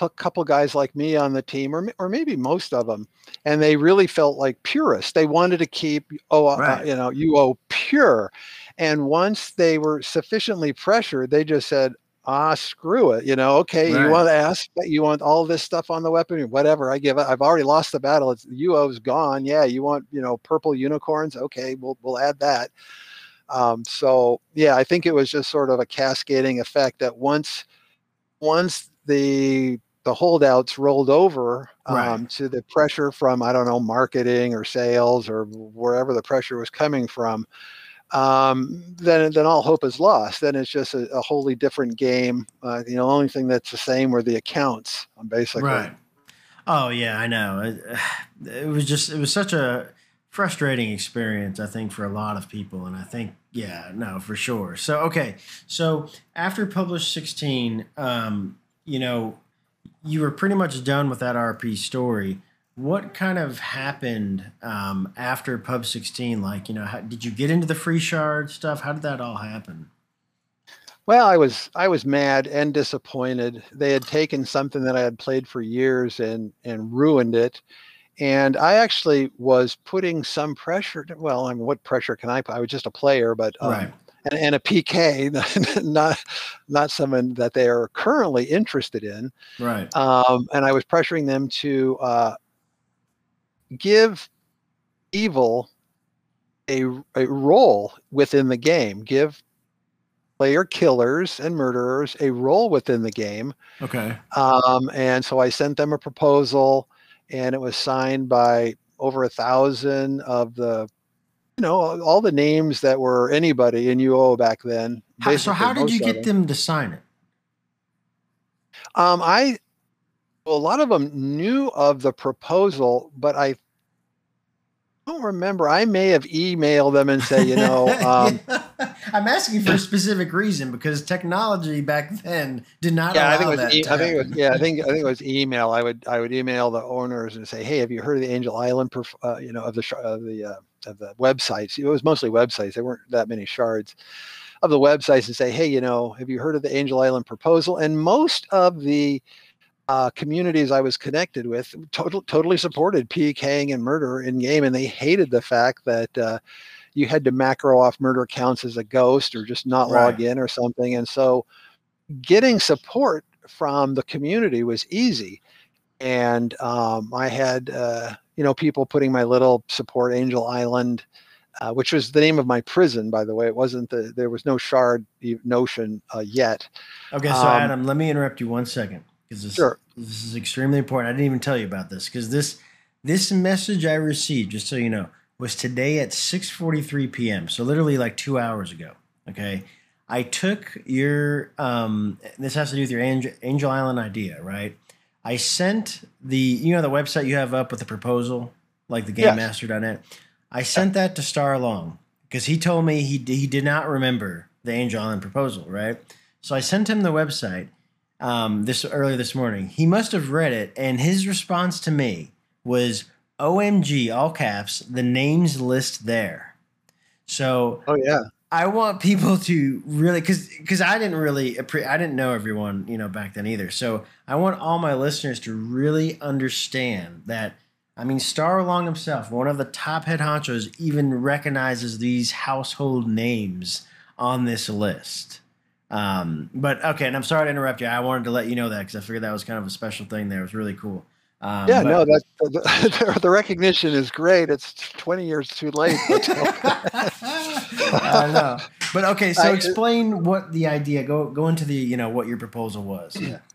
a couple guys like me on the team, or or maybe most of them, and they really felt like purists. They wanted to keep oh, uh, you know, UO pure, and once they were sufficiently pressured, they just said. Ah, screw it. You know, okay, Right. you want to ask, you want all this stuff on the weapon, whatever. I give it. I've already lost the battle. It's UO's gone. Yeah, you want, you know, purple unicorns. Okay, we'll we'll add that. Um, so yeah, I think it was just sort of a cascading effect that once once the the holdouts rolled over um, Right. to the pressure from I don't know marketing or sales or wherever the pressure was coming from, um, then then all hope is lost. Then it's just a, a wholly different game. Uh, you know, the only thing that's the same were the accounts, um, basically. right. Oh yeah, I know. It, [sighs] it was just, it was such a frustrating experience. I think for a lot of people, and I think, yeah, no, for sure. So okay, so after published sixteen, um, you know, you were pretty much done with that RP story. What kind of happened um, after Pub 16? Like, you know, how, did you get into the free shard stuff? How did that all happen? Well, I was I was mad and disappointed. They had taken something that I had played for years and and ruined it. And I actually was putting some pressure. Well, I mean, what pressure can I put? I was just a player, but um, right. and, and a PK, [laughs] not not someone that they are currently interested in. Right. Um, and I was pressuring them to uh, give evil a, a role within the game. Give player killers and murderers a role within the game. Okay. Um, and so I sent them a proposal, and it was signed by over a thousand of the, you know, all the names that were anybody in UO back then. How, so how did you get them to sign it? Um, I well, a lot of them knew of the proposal, but I don't remember. I may have emailed them and say, you know, [laughs] um, I'm asking for a specific reason because technology back then did not yeah, allow I think it was. that. E- to I think it was. Yeah, I think I think it was email. I would I would email the owners and say, hey, have you heard of the Angel Island? Perf- uh, you know, of the sh- of the uh, of the websites. It was mostly websites. There weren't that many shards of the websites and say, hey, you know, have you heard of the Angel Island proposal? And most of the uh, communities I was connected with total, totally supported PKing and murder in game, and they hated the fact that uh, you had to macro off murder counts as a ghost or just not Right. log in or something. And so, getting support from the community was easy, and um, I had uh, you know people putting my little support Angel Island. Uh, which was the name of my prison, by the way. It wasn't the there was no shard notion uh, yet. Okay, so Um, Adam, let me interrupt you one second because this, Sure. this is extremely important. I didn't even tell you about this because this this message I received, just so you know, was today at 6:43 p.m. So literally like two hours ago. Okay, I took your um, this has to do with your Angel, Angel Island idea, right? I sent the you know the website you have up with the proposal, like the Yes. GameMaster.net. I sent that to Starr Long because he told me he he did not remember the Angel Island proposal, right? So I sent him the website um, this earlier this morning. He must have read it, and his response to me was "OMG!" all caps. The names list there. So Oh yeah. I want people to really because because I didn't really I didn't know everyone you know back then either. So I want all my listeners to really understand that. I mean, Starr Long himself, one of the top head honchos, even recognizes these household names on this list. Um, but okay, and I'm sorry to interrupt you. I wanted to let you know that because I figured that was kind of a special thing there. It was really cool. Um, Yeah, but- no, that [laughs] the, the recognition is great. It's 20 years too late. but- [laughs] I know. But okay, so I- explain what the idea. Go go into the you know what your proposal was. Yeah. [clears throat]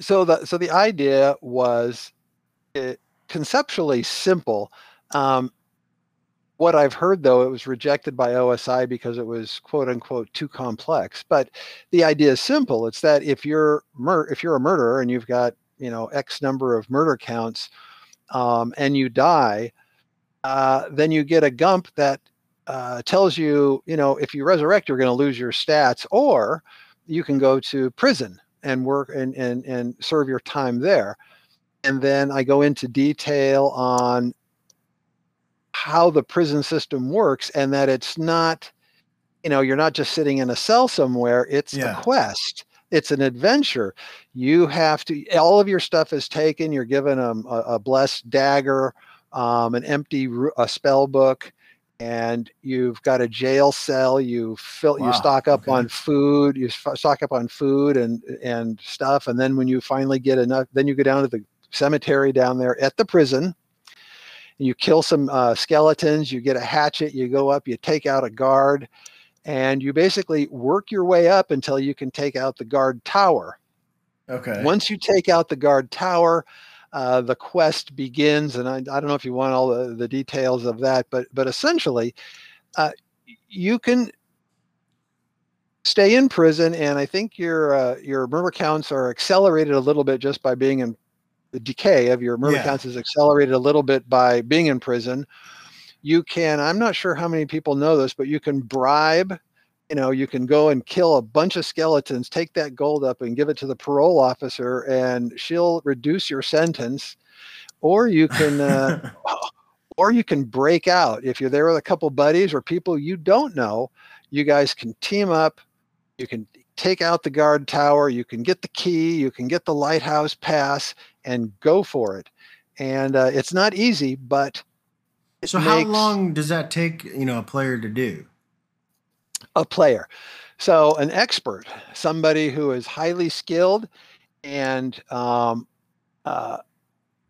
So the so the idea was uh, conceptually simple. Um, what I've heard though, it was rejected by OSI because it was quote unquote too complex. But the idea is simple. It's that if you're mur- if you're a murderer and you've got you know X number of murder counts, um, and you die, uh, then you get a gump that uh, tells you you know if you resurrect, you're going to lose your stats, or you can go to prison and work and, and and serve your time there and then i go into detail on how the prison system works and that it's not you know you're not just sitting in a cell somewhere it's Yeah. a quest it's an adventure you have to all of your stuff is taken you're given a, a, a blessed dagger um, an empty a spell book and you've got a jail cell you fill Wow, you stock up okay. on food you stock up on food and and stuff and then when you finally get enough then you go down to the cemetery down there at the prison you kill some uh, skeletons you get a hatchet you go up you take out a guard and you basically work your way up until you can take out the guard tower Okay. once you take out the guard tower, uh, the quest begins, and I, I don't know if you want all the, the details of that, but but essentially, uh, you can stay in prison, and I think your uh, your murder counts are accelerated a little bit just by being in the decay of your murder Yeah. counts is accelerated a little bit by being in prison. You can, I'm not sure how many people know this, but you can bribe you know you can go and kill a bunch of skeletons take that gold up and give it to the parole officer and she'll reduce your sentence. Or you can uh, [laughs] [gasps] or you can break out. If you're there with a couple buddies or people you don't know you guys can team up. You can take out the guard tower. You can get the key. You can get the lighthouse pass and go for it and uh, it's not easy but so how long does that take? You know, a player to do? a player. So an expert, somebody who is highly skilled and um, uh,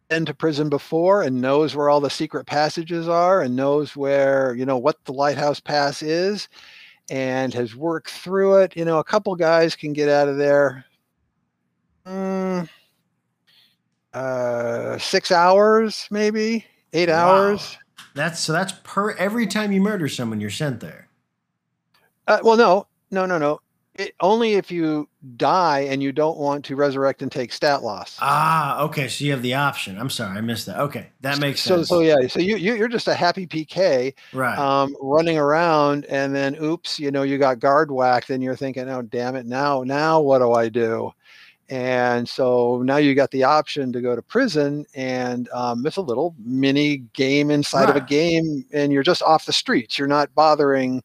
been to prison before and knows where all the secret passages are and knows where you know what the lighthouse pass is and has worked through it. You know, a couple guys can get out of there. mm, uh, six hours, maybe eight Wow. hours. That's so. That's per every time you murder someone, you're sent there. Uh, well, no, no, no, no. It, only if you die and you don't want to resurrect and take stat loss. Ah, okay. So you have the option. I'm sorry, I missed that. Okay, that makes so, sense. so so yeah. So you, you you're just a happy PK right. um, running around, and then oops, you know, you got guard whacked, and you're thinking, oh damn it, now now what do I do? And so now you got the option to go to prison, and um, it's a little mini game inside of a game, and you're just off the streets. You're not bothering,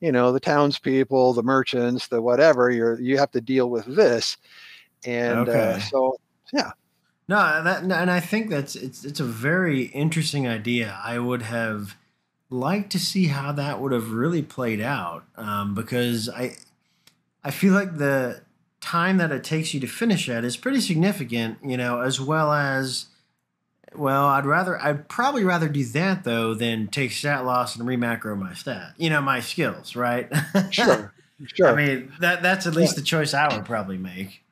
you know, the townspeople, the merchants, the whatever. You're you have to deal with this, and Okay. uh, so yeah. No, that and I think that's it's it's a very interesting idea. I would have liked to see how that would have really played out um, because I I feel like the time that it takes you to finish at is pretty significant, you know, as well as well, I'd rather I'd probably rather do that though than take stat loss and remacro my stat, you know, my skills, right? Sure, [laughs] sure. I mean, that that's at least the choice I would probably make.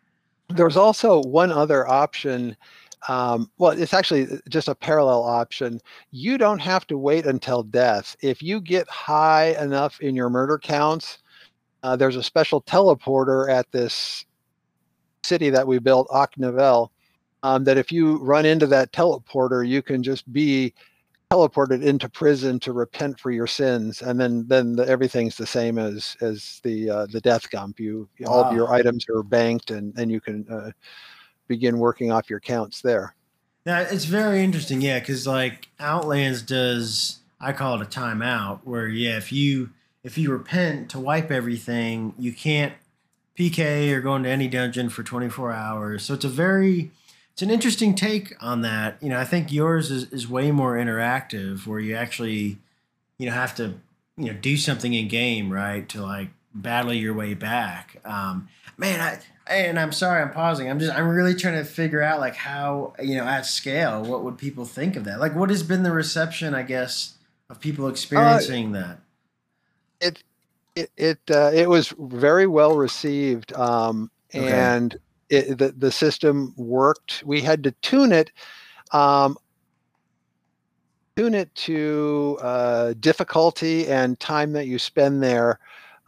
There's also one other option. Um, well, it's actually just a parallel option. You don't have to wait until death. If you get high enough in your murder counts, uh, there's a special teleporter at this city that we built, Aknavel, um, that if you run into that teleporter, you can just be teleported into prison to repent for your sins, and then then the, everything's the same as as the uh, the death gump. You all of your items are banked, and and you can uh, begin working off your counts there. Now it's very interesting, yeah, because like Outlands does, I call it a timeout, where yeah, if you if you repent to wipe everything, you can't PK or go into any dungeon for 24 hours. So it's a very it's an interesting take on that. You know, I think yours is, is way more interactive, where you actually you know have to you know do something in game, right, to like battle your way back. Um, man, I and I'm sorry I'm pausing. I'm just I'm really trying to figure out like how you know at scale what would people think of that? Like what has been the reception, I guess, of people experiencing that? It it it uh, it was very well received, um, Okay. and it, the the system worked. We had to tune it. Um, tune it to uh, difficulty and time that you spend there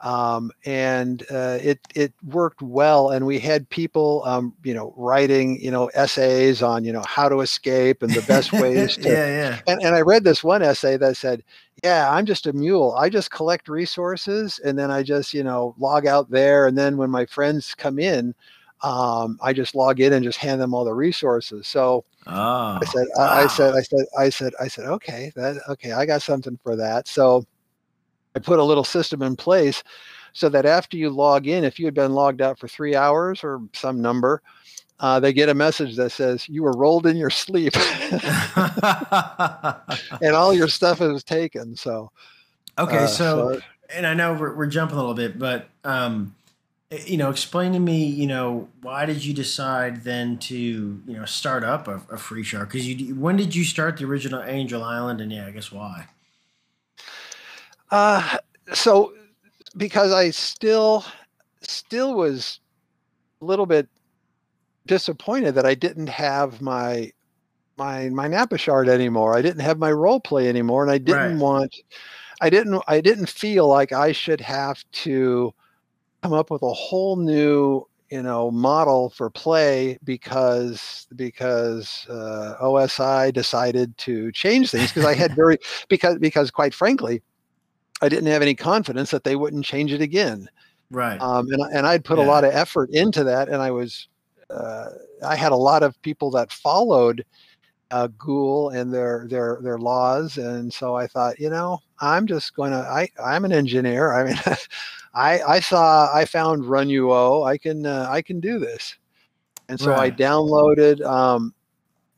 um, and uh, it it worked well and we had people um, you know writing you know essays on you know how to escape and the best [laughs] ways to yeah, yeah. and, and I read this one essay that said, "Yeah, I'm just a mule. I just collect resources, and then I just, you know, log out there. And then when my friends come in, um, I just log in and just hand them all the resources." So Oh, I said, I, I said, I said, I said, I said, okay, that okay, I got something for that. So I put a little system in place so that after you log in, if you had been logged out for three hours or some number, uh, they get a message that says you were rolled in your sleep [laughs] and all your stuff is taken. So okay, uh, so and I know we're, we're jumping a little bit, but um, eh, you know, explain to me, you know, why did you decide then to, you know, start up a, a free shard? Because you, when did you start the original Angel Island, and yeah, I guess why? Uh, so because I still still was a little bit disappointed that I didn't have my my my Napa shard anymore. I didn't have my role play anymore, and I didn't Right. want I didn't I didn't feel like I should have to come up with a whole new you know model for play because because uh, OSI decided to change things because I had very because because quite frankly I didn't have any confidence that they wouldn't change it again Right. um, and and I'd put a lot of effort into that, and I was uh, I had a lot of people that followed uh, Ghoul and their their their laws, and so I thought, you know, I'm just going to I I'm an engineer. I mean, [laughs] I I saw I found RunUO. I can uh, I can do this, and so I downloaded um,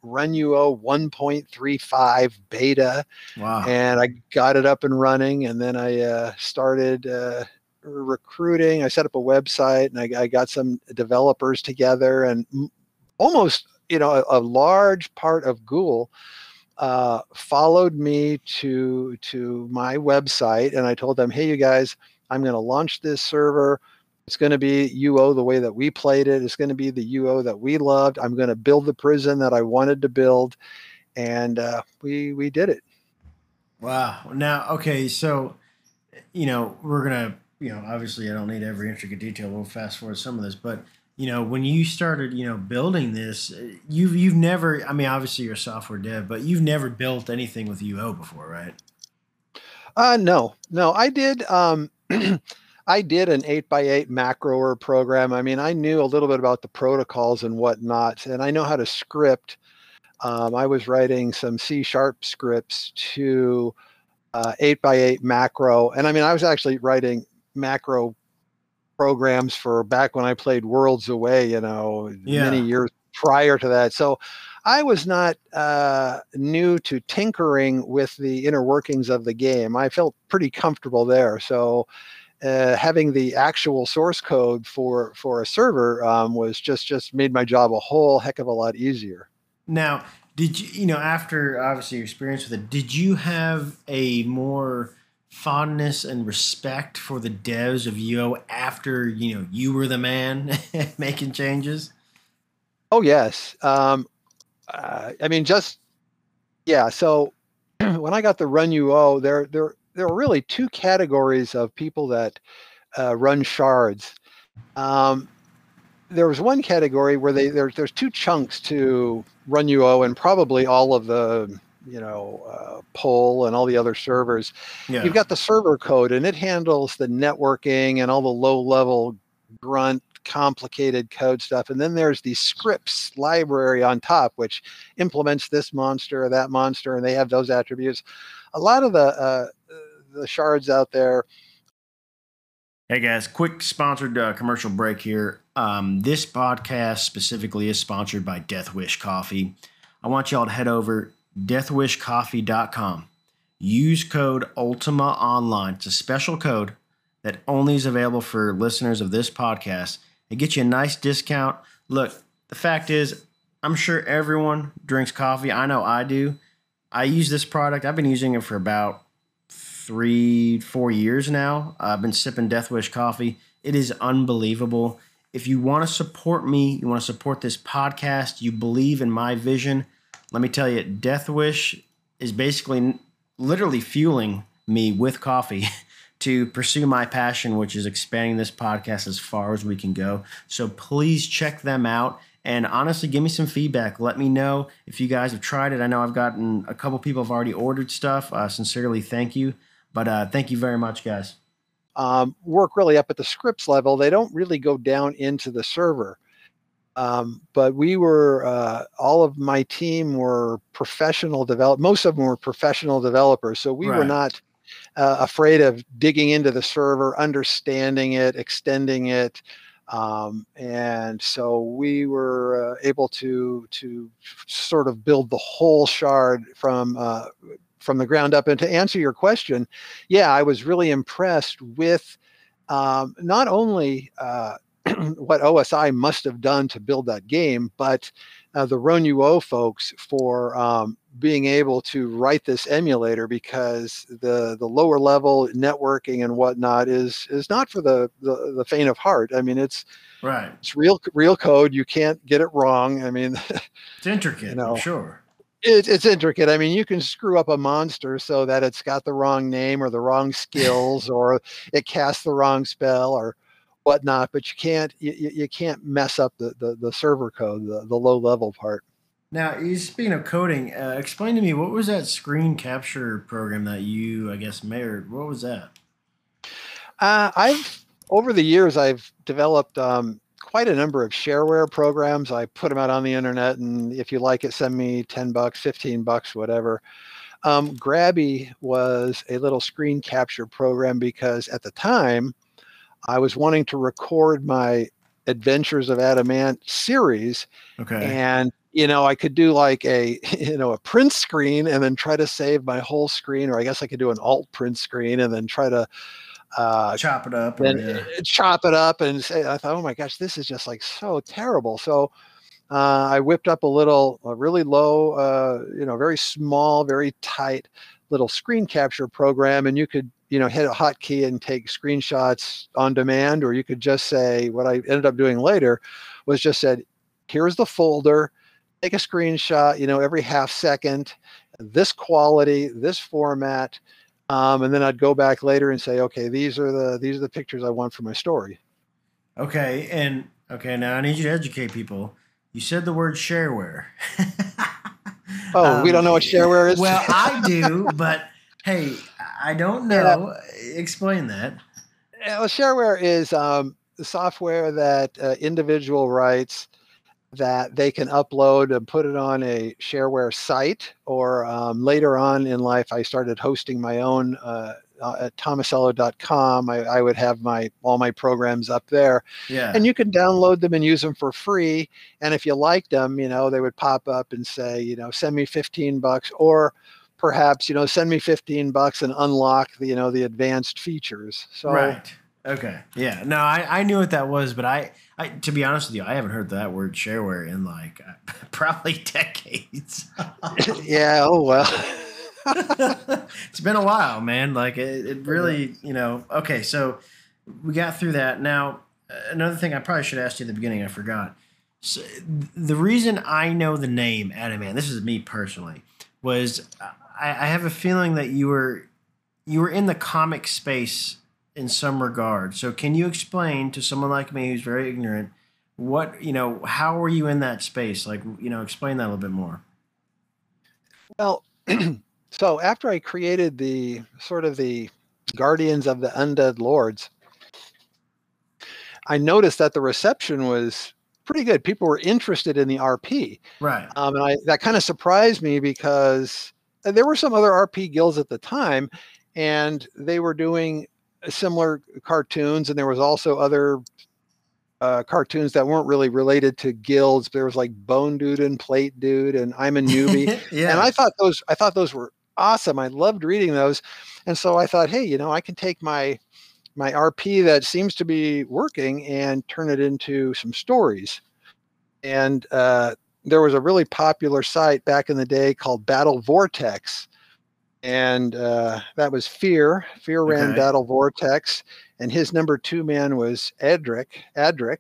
RunUO 1.35 beta wow. and I got it up and running. And then I uh, started uh, recruiting. I set up a website, and I, I got some developers together, and m- almost you know a, a large part of Ghoul uh, followed me to to my website, and I told them, "Hey, you guys, I'm going to launch this server." It's going to be UO the way that we played it. It's going to be the UO that we loved. I'm going to build the prison that I wanted to build, and uh, we we did it. Wow. Now, okay, so you know we're gonna, you know, obviously I don't need every intricate detail. We'll fast forward some of this, but you know, when you started, you know, building this, uh, you've you've never. I mean, obviously you're a software dev, but you've never built anything with UO before, right? Uh, no, no, I did. Um, [clears throat] I did an eight by eight macroer program. I mean, I knew a little bit about the protocols and whatnot, and I know how to script. Um, I was writing some C sharp scripts to uh, eight by eight macro, and I mean, I was actually writing macro programs for back when I played Worlds Away, you know, Yeah. many years prior to that. So I was not uh, new to tinkering with the inner workings of the game. I felt pretty comfortable there. So uh, having the actual source code for for a server um, was just just made my job a whole heck of a lot easier. Now, did you, you know, after obviously your experience with it, did you have a more fondness and respect for the devs of UO after, you know, you were the man [laughs] making changes? Oh yes. Um, uh, I mean, just yeah. So [clears throat] when I got the RunUO, there there there were really two categories of people that uh, run shards. Um, there was one category where they there, there's two chunks to RunUO, and probably all of the you know uh, and all the other servers. Yeah. You've got the server code, and it handles the networking and all the low level grunt complicated code stuff. And then there's the scripts library on top, which implements this monster or that monster, and they have those attributes. A lot of the uh, the shards out there. Hey guys, quick sponsored uh, commercial break here. Um, this podcast specifically is sponsored by Death Wish Coffee. I want y'all to head over deathwishcoffee.com. Use code Ultima Online. It's a special code that only is available for listeners of this podcast. It gets you a nice discount. Look, the fact is, I'm sure everyone drinks coffee. I know I do. I use this product. I've been using it for about three, four years now. I've been sipping Death Wish coffee. It is unbelievable. If you want to support me, you want to support this podcast, you believe in my vision, let me tell you, Death Wish is basically literally fueling me with coffee [laughs] to pursue my passion, which is expanding this podcast as far as we can go. So please check them out. And honestly, give me some feedback. Let me know if you guys have tried it. I know I've gotten a couple people have already ordered stuff. Uh, sincerely, thank you. But uh, thank you very much, guys. Um, work really up at the scripts level. They don't really go down into the server. Um, but we were uh, all of my team were professional develop. Most of them were professional developers, so we were not uh, afraid of digging into the server, understanding it, extending it, um, and so we were uh, able to to sort of build the whole shard from uh, from the ground up. And to answer your question, yeah, I was really impressed with um, not only uh, [clears throat] what OSI must have done to build that game, but uh, the RunUO folks for um, being able to write this emulator because the the lower level networking and whatnot is is not for the the, the faint of heart. I mean, it's Right. it's real real code. You can't get it wrong. I mean, [laughs] It's intricate, You know. I'm sure. it, it's intricate. I mean, you can screw up a monster so that it's got the wrong name or the wrong [laughs] skills or it casts the wrong spell or whatnot, but you can't you, you can't mess up the, the, the server code, the, the low level part. Now, you- speaking of coding, uh, explain to me what was that screen capture program that you, I guess, made? What was that? Uh, I've over the years I've developed um, quite a number of shareware programs. I put them out on the internet, and if you like it, send me ten bucks, fifteen bucks, whatever. Um, Grabby was a little screen capture program because at the time I was wanting to record my Adventures of Adamant series, Okay. and you know I could do like a [laughs] you know a print screen and then try to save my whole screen, or I guess I could do an alt print screen and then try to uh, Chop it up. and yeah. uh, chop it up and say i thought oh my gosh this is just like so terrible so uh, i whipped up a little a really low uh, you know very small very tight little screen capture program and you could you know hit a hotkey and take screenshots on demand or you could just say what i ended up doing later was just said here's the folder take a screenshot you know every half second this quality this format um, and then I'd go back later and say, okay, these are the these are the pictures I want for my story. Okay. And okay, now I need you to educate people. You said the word shareware. Oh, we don't know what shareware is? Um, Well, I do, [laughs] but hey, I don't know. Explain that. Uh, well, shareware is um, software that uh, individual writes that they can upload and put it on a shareware site. Or um, later on in life, I started hosting my own uh, uh, at thomasello.com. I, I would have my all my programs up there, Yeah. and you can download them and use them for free. And if you liked them, you know they would pop up and say, you know, send me 15 bucks, or perhaps you know send me 15 bucks and unlock the you know the advanced features. So right. Okay. Yeah. No, I, I knew what that was, but I, I to be honest with you, I haven't heard that word shareware in like [laughs] probably [laughs] decades. [laughs] yeah, oh well. it's been a while, man. Like it, it really, you know. Okay, so we got through that. Now, another thing I probably should ask you at the beginning, I forgot. So, the reason I know the name Adamant, this is me personally, was uh, I, I have a feeling that you were you were in the comic space in some regard. So, can you explain to someone like me who's very ignorant what you know? How were you in that space? Like, you know, explain that a little bit more. Well, [clears throat] so after I created the sort of the Guardians of the Undead Lords, I noticed that the reception was pretty good. People were interested in the RP, Right. um, and I that kind of surprised me because there were some other RP guilds at the time, and they were doing similar cartoons, and there was also other uh, cartoons that weren't really related to guilds. There was like Bone Dude and Plate Dude, and I'm a newbie [laughs] yeah. and I thought those I thought those were awesome. I loved reading those, and so I thought, hey, you know, I can take my my RP that seems to be working and turn it into some stories. And uh, there was a really popular site back in the day called Battle Vortex, and uh, that was Fear. Fear ran Okay. Battle Vortex, and his number two man was Edric. Adric,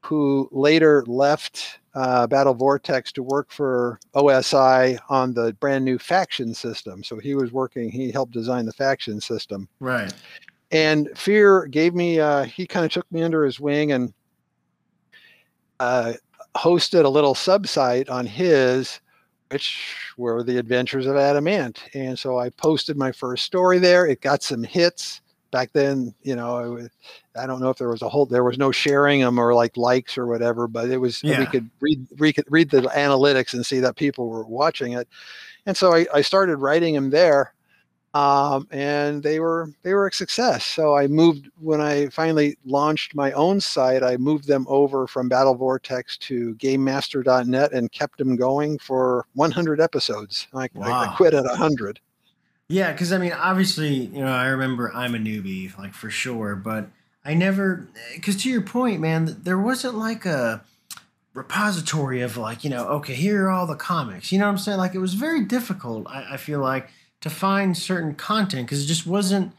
who later left uh, Battle Vortex to work for OSI on the brand new faction system. So he was working, he helped design the faction system. right. And Fear gave me, uh, he kind of took me under his wing and uh, hosted a little subsite on his, which were the adventures of Adamant. And so I posted my first story there. It got some hits. Back then, you know, I, was, I don't know if there was a whole, there was no sharing them or like likes or whatever, but it was, we could read, we could read the analytics and see that people were watching it. And so I, I started writing them there um, and they were they were a success. So I moved when I finally launched my own site. I moved them over from Battle Vortex to GameMaster.net and kept them going for 100 episodes. I, I, Wow. I quit at 100. Yeah, because I mean, obviously, you know, I remember I'm a newbie, like for sure, but I never, because to your point, man, there wasn't like a repository of like, you know, okay, here are all the comics. You know what I'm saying? Like, it was very difficult, I, I feel like, to find certain content because it just wasn't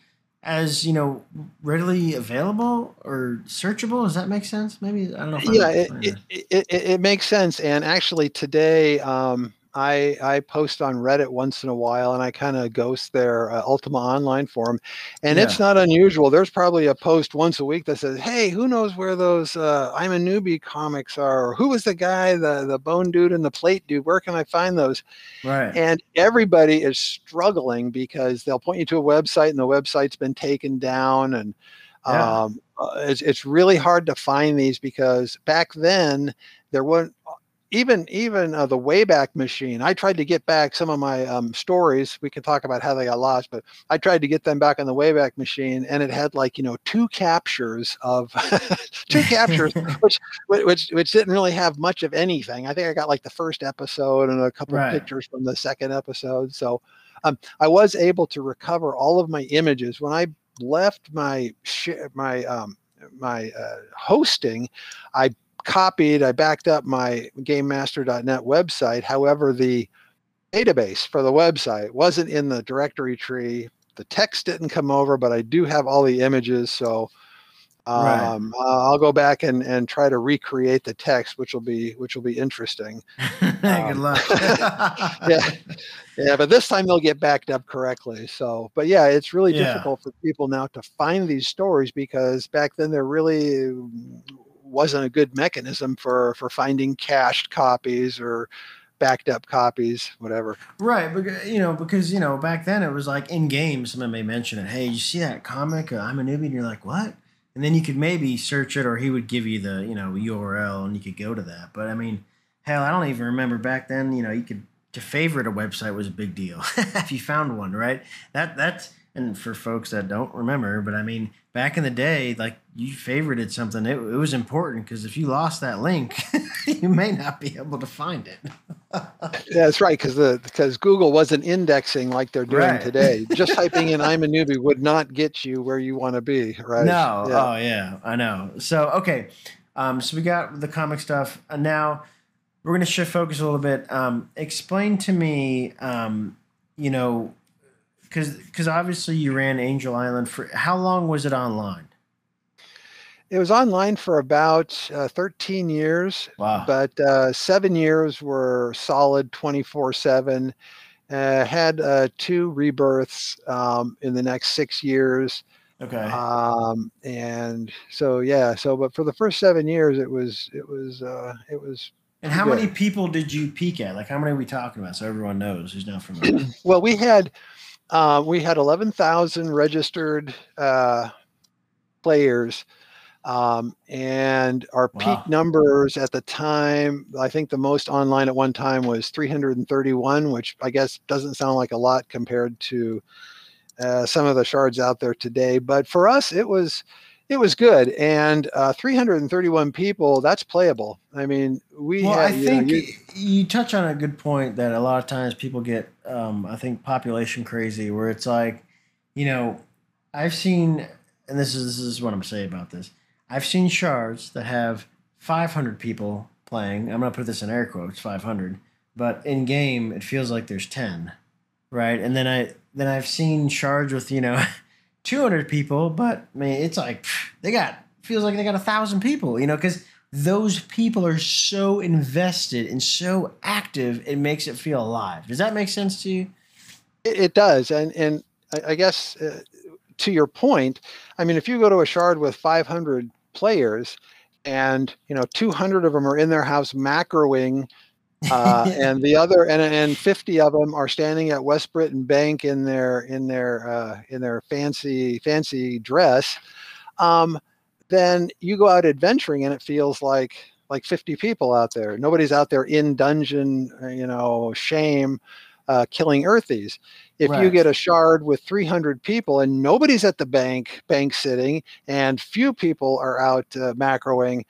as, you know, readily available or searchable. Does that make sense? Maybe, I don't know. Yeah, it, it, it, it, it makes sense. And actually, today um, I I post on Reddit once in a while, and I kind of ghost their uh, Ultima Online forum, and it's not unusual. There's probably a post once a week that says, "Hey, who knows where those uh, I'm a newbie comics are? Or who was the guy, the the Bone Dude and the Plate Dude? Where can I find those?" right. And everybody is struggling because they'll point you to a website, and the website's been taken down, and Yeah. um, uh, it's it's really hard to find these because back then there weren't even even uh, the Wayback Machine. I tried to get back some of my um, stories. We can talk about how they got lost, but I tried to get them back on the Wayback Machine, and it had like you know two captures of [laughs] two captures, [laughs] which which which didn't really have much of anything. I think I got like the first episode and a couple Right. of pictures from the second episode. So um, I was able to recover all of my images when I left my sh- my um, my uh, hosting. I copied, I backed up my GameMaster.net website. However, the database for the website wasn't in the directory tree. The text didn't come over, but I do have all the images. So Right. um, uh, I'll go back and, and try to recreate the text, which will be which will be interesting. [laughs] Good um, luck. [laughs] yeah, yeah, but this time they'll get backed up correctly. So, but yeah, it's really Yeah. difficult for people now to find these stories because back then there really wasn't a good mechanism for for finding cached copies or backed up copies, whatever. Right, because you know, because you know, back then it was like in game, someone may mention it. Hey, you see that comic? Uh, I'm a newbie, and you're like, what? And then you could maybe search it, or he would give you the you know URL, and you could go to that. But I mean, hell, I don't even remember back then. You know, you could to favorite a website was a big deal [laughs] if you found one, right? That that's and for folks that don't remember, but I mean, back in the day, like you favorited something, it, it was important because if you lost that link, [laughs] you may not be able to find it. yeah, that's right. Because the because Google wasn't indexing like they're doing Right. today. Just [laughs] typing in "I'm a newbie" would not get you where you want to be, right? No, Yeah. oh yeah, I know. So okay, um, so we got the comic stuff, and now we're gonna shift focus a little bit. Um, explain to me, um, you know, because because obviously you ran Angel Island for how long was it online? It was online for about uh, 13 years, Wow. but uh, seven years were solid 24 7. Uh, had uh, two rebirths um, in the next six years. okay. Um, and so, yeah, so, but for the first seven years, it was, it was, uh, it was, and how good. many people did you peak at? Like how many are we talking about? So everyone knows who's not familiar. well, we had, uh, we had 11,000 registered uh, players. Um, and our Wow. peak numbers at the time, I think the most online at one time was 331, which I guess doesn't sound like a lot compared to uh, some of the shards out there today. But for us, it was it was good. And uh, 331 people, that's playable. I mean, we well, had, I you know, think you- you, touch on a good point that a lot of times people get, um, I think, population crazy, where it's like, you know, I've seen, and this is this is what I'm gonna about this. I've seen shards that have 500 people playing. I'm gonna put this in air quotes, 500, but in game it feels like there's 10, right? And then I then I've seen shards with you know [laughs] 200 people, but I mean it's like they got feels like they got a thousand people, you know, because those people are so invested and so active, it makes it feel alive. Does that make sense to you? It, it does, and and I, guess uh, to your point, I mean, if you go to a shard with 500 players, and you know 200 of them are in their house macroing, uh, and the other and and 50 of them are standing at West Britain Bank in their in their uh, in their fancy fancy dress, um, then you go out adventuring and it feels like like 50 people out there. Nobody's out there in dungeon, uh, you know, shame, uh, killing earthies. If you get a shard with 300 people and nobody's at the bank, bank sitting, and few people are out uh, macroing,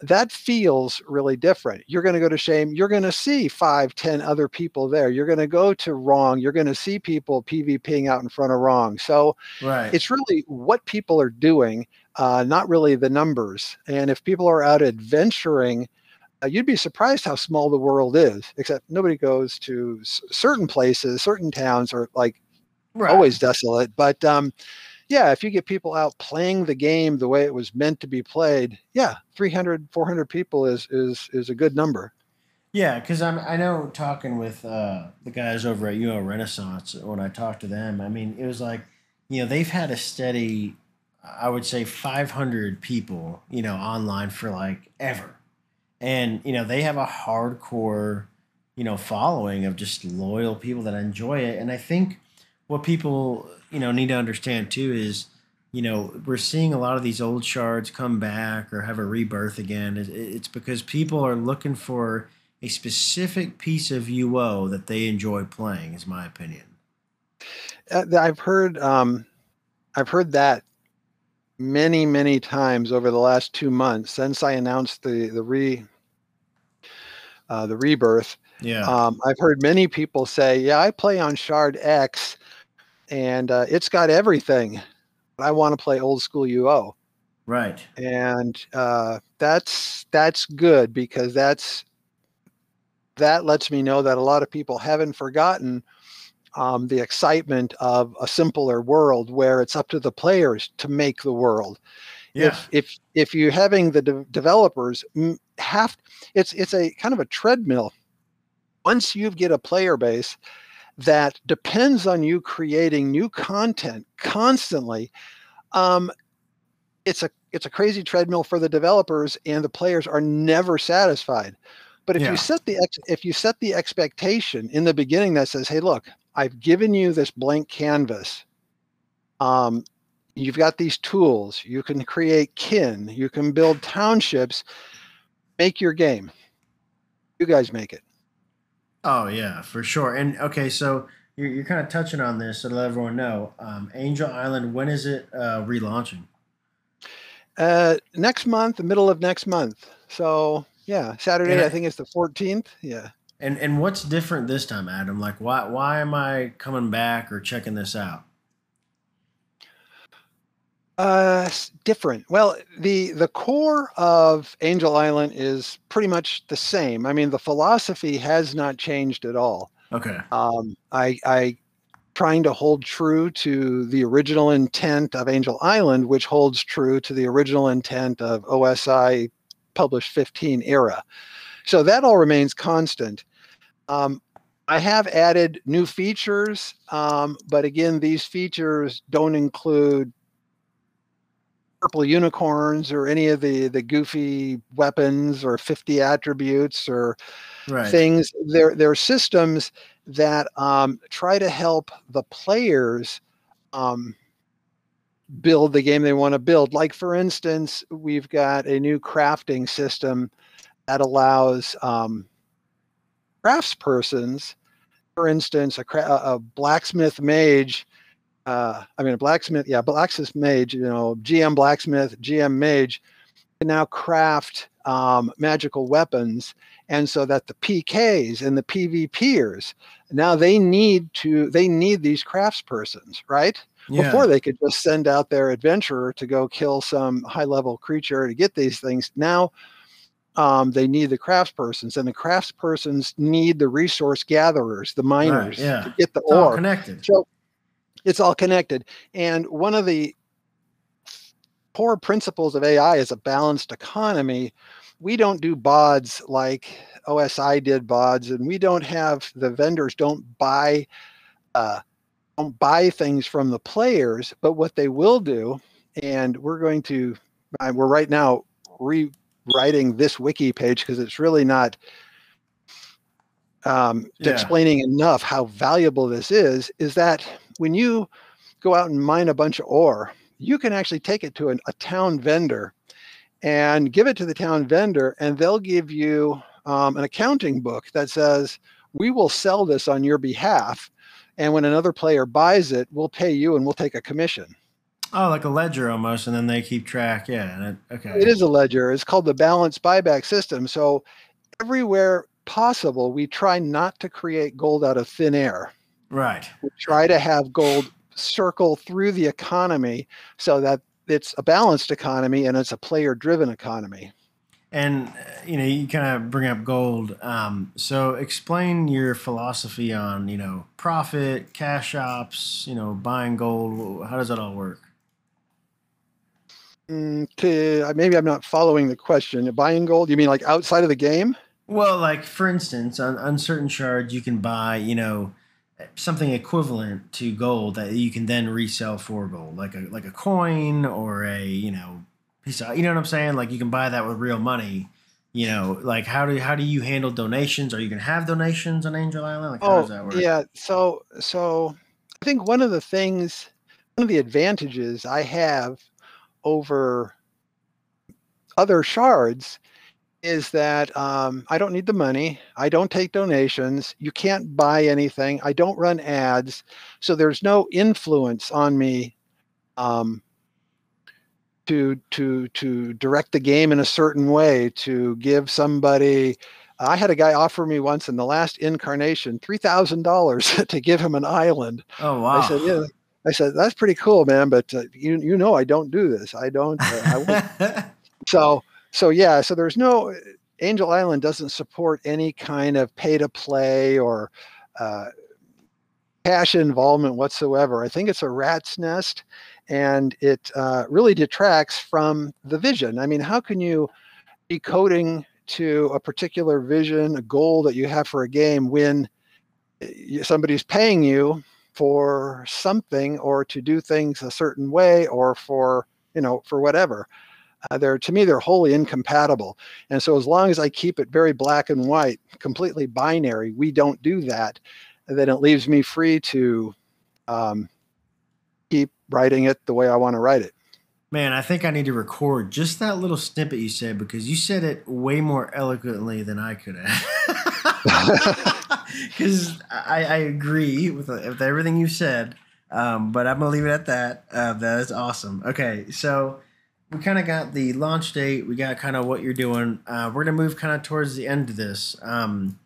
that feels really different. You're going to go to shame. You're going to see five, ten other people there. You're going to go to wrong. You're going to see people PvPing out in front of wrong. So Right. it's really what people are doing, uh, not really the numbers. And if people are out adventuring, uh, you'd be surprised how small the world is. Except nobody goes to s- certain places, certain towns are like right. always desolate. But um, yeah, if you get people out playing the game the way it was meant to be played, yeah, 300, 400 people is is is a good number. Yeah, because I'm I know talking with uh, the guys over at UO Renaissance when I talked to them. I mean, it was like you know they've had a steady, I would say 500 people you know online for like ever, and you know they have a hardcore you know following of just loyal people that enjoy it. And I think what people you know need to understand too is you know we're seeing a lot of these old shards come back or have a rebirth again. It's because people are looking for a specific piece of UO that they enjoy playing, is my opinion. Uh, I've heard um, I've heard that many many times over the last two months since I announced the the re uh, the rebirth. Yeah. Um, I've heard many people say, "Yeah, I play on Shard X, and uh, it's got everything. I want to play old school UO." right. and uh, that's that's good because that's that lets me know that a lot of people haven't forgotten um, the excitement of a simpler world where it's up to the players to make the world. Yeah. If if if you're having the de- developers have it's it's a kind of a treadmill. Once you get a player base that depends on you creating new content constantly, um, it's a it's a crazy treadmill for the developers and the players are never satisfied. But if Yeah. you set the ex, if you set the expectation in the beginning that says hey look i've given you this blank canvas um, you've got these tools you can create kin you can build townships make your game. You guys make it Oh yeah, for sure. And okay, so you're, you're kind of touching on this to let everyone know. Um, Angel Island, when is it uh, relaunching? Uh, next month, the middle of next month. So yeah, Saturday. I- I think it's the 14th. Yeah. And and what's different this time, Adam? Like, why why am I coming back or checking this out? Uh, different. Well, the the core of Angel Island is pretty much the same. I mean, the philosophy has not changed at all. Okay. Um, I I trying to hold true to the original intent of Angel Island, which holds true to the original intent of OSI published 15 era. So that all remains constant. Um, I have added new features, um, but again, these features don't include purple unicorns or any of the the goofy weapons or 50 attributes or Right. things. They're they're systems that um, try to help the players um, build the game they want to build. Like for instance, we've got a new crafting system that allows um, craftspersons, for instance, a, cra- a a blacksmith mage. Uh, I mean, a blacksmith, yeah, blacksmith mage. You know, GM blacksmith, GM mage can now craft um, magical weapons and so that the PKs and the PvPers now they need to they need these craftspersons, right? Yeah. Before they could just send out their adventurer to go kill some high level creature to get these things. Now um, they need the craftspersons, and the craftspersons need the resource gatherers, the miners, yeah. to get the It's all ore. connected. So it's all connected. And one of the core principles of AI is a balanced economy. We don't do bods like OSI did bods, and we don't have the vendors don't buy uh, don't buy things from the players. But what they will do, and we're going to uh, we're right now rewriting this wiki page because it's really not um, Yeah. explaining enough how valuable this is. Is that when you go out and mine a bunch of ore, you can actually take it to an, a town vendor and give it to the town vendor, and they'll give you um, an accounting book that says, We will sell this on your behalf. And when another player buys it, we'll pay you and we'll take a commission. Oh, like a ledger almost, and then they keep track. Yeah. And it, okay. It is a ledger. It's called the balance buyback system. So everywhere possible, we try not to create gold out of thin air. Right. We try to have gold circle through the economy so that it's a balanced economy and it's a player driven economy. And uh, you know, you kind of bring up gold. Um, so explain your philosophy on you know profit, cash ops, you know, buying gold. How does that all work? Mm, to, uh, maybe I'm not following the question. Buying gold, you mean like outside of the game? Well, like for instance, on, on certain shards, you can buy you know something equivalent to gold that you can then resell for gold, like a like a coin or a you know piece of you know what I'm saying. Like you can buy that with real money. You know, like how do how do you handle donations? Are you gonna have donations on Angel Island? Like how oh, does that work? Oh, yeah. So, so I think one of the things, one of the advantages I have over other shards is that um, I don't need the money. I don't take donations. You can't buy anything. I don't run ads. So there's no influence on me um, to to to direct the game in a certain way. To give somebody, I had a guy offer me once in the last incarnation three thousand dollars [laughs] to give him an island. Oh wow. I said, yeah. I said that's pretty cool, man. But uh, you you know I don't do this. I don't. Uh, I [laughs] so so yeah so there's no angel island doesn't support any kind of pay to play or uh, cash involvement whatsoever. I think it's a rat's nest and it uh, really detracts from the vision. I mean how can you be coding to a particular vision a goal that you have for a game when somebody's paying you for something or to do things a certain way or for you know for whatever uh, they're to me they're wholly incompatible and so as long as i keep it very black and white completely binary we don't do that then it leaves me free to um, keep writing it the way i want to write it Man, I think I need to record just that little snippet you said because you said it way more eloquently than I could have. [laughs] Because I, I agree with, with everything you said, um, but I'm gonna leave it at that. Uh, that is awesome. Okay, so we kind of got the launch date. We got kind of what you're doing. Uh, we're gonna move kind of towards the end of this. Um,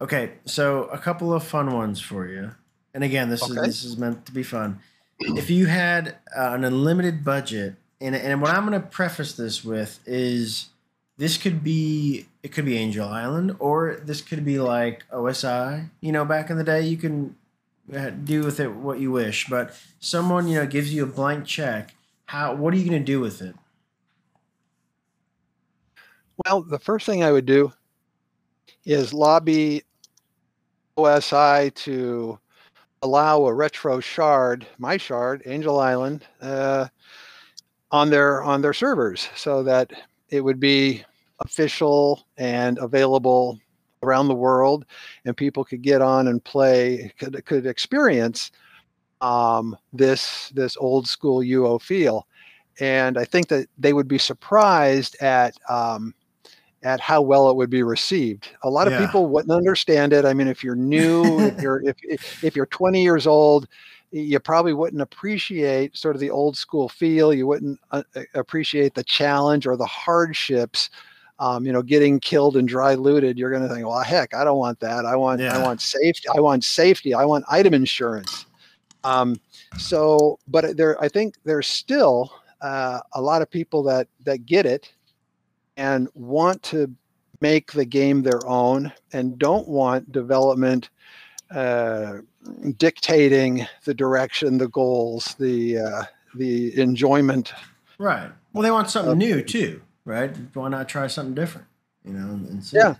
okay, so a couple of fun ones for you. And again, this is this is meant to be fun. If you had uh, an unlimited budget, and and what I'm gonna preface this with is this could be it could be Angel Island or this could be like OSI. You know, back in the day, you can uh, do with it what you wish. But someone you know gives you a blank check. How what are you gonna do with it? Well, the first thing I would do is lobby OSI to allow a retro shard, my shard, Angel Island, uh, on their on their servers, so that it would be official and available around the world, and people could get on and play, could could experience um, this this old school UO feel. And I think that they would be surprised at um, at how well it would be received. A lot of Yeah. people wouldn't understand it. I mean, if you're new, if [laughs] you're if if if you're 20 years old, you probably wouldn't appreciate sort of the old school feel. You wouldn't uh, appreciate the challenge or the hardships. Um, you know, getting killed and dry looted. You're going to think, well, heck, I don't want that. I want I want safety. I want safety. I want item insurance. Um, so, but there, I think there's still uh, a lot of people that that get it and want to make the game their own and don't want development uh, dictating the direction, the goals, the uh, the enjoyment. Right. Well, they want something new too, right? Why not try something different? You know, and, see. Yeah.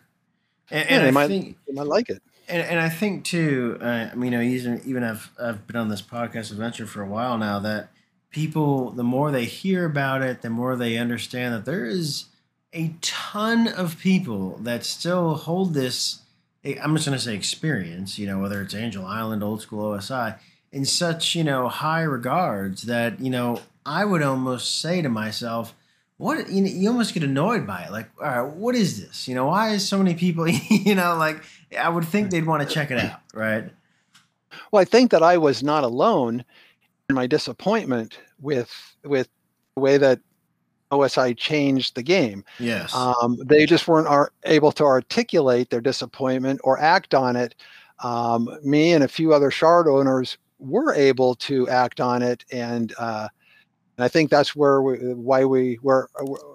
And, Yeah, and they I might- think They might like it. And, and I think too, uh, I mean, you know, even even I've I've been on this podcast adventure for a while now. That people, the more they hear about it, the more they understand that there is a ton of people that still hold this. eh, I'm just going to say experience. You know, whether it's Angel Island, old school OSI, in such you know high regards that you know I would almost say to myself. What you, know, you almost get annoyed by it, like, all right, what is this? You know, why is so many people, [laughs] you know, like I would think they'd want to check it out, right? Well, I think that I was not alone in my disappointment with with the way that OSI changed the game. Yes. Um, they just weren't ar- able to articulate their disappointment or act on it. Um, me and a few other shard owners were able to act on it, and uh, and I think that's where we, why we were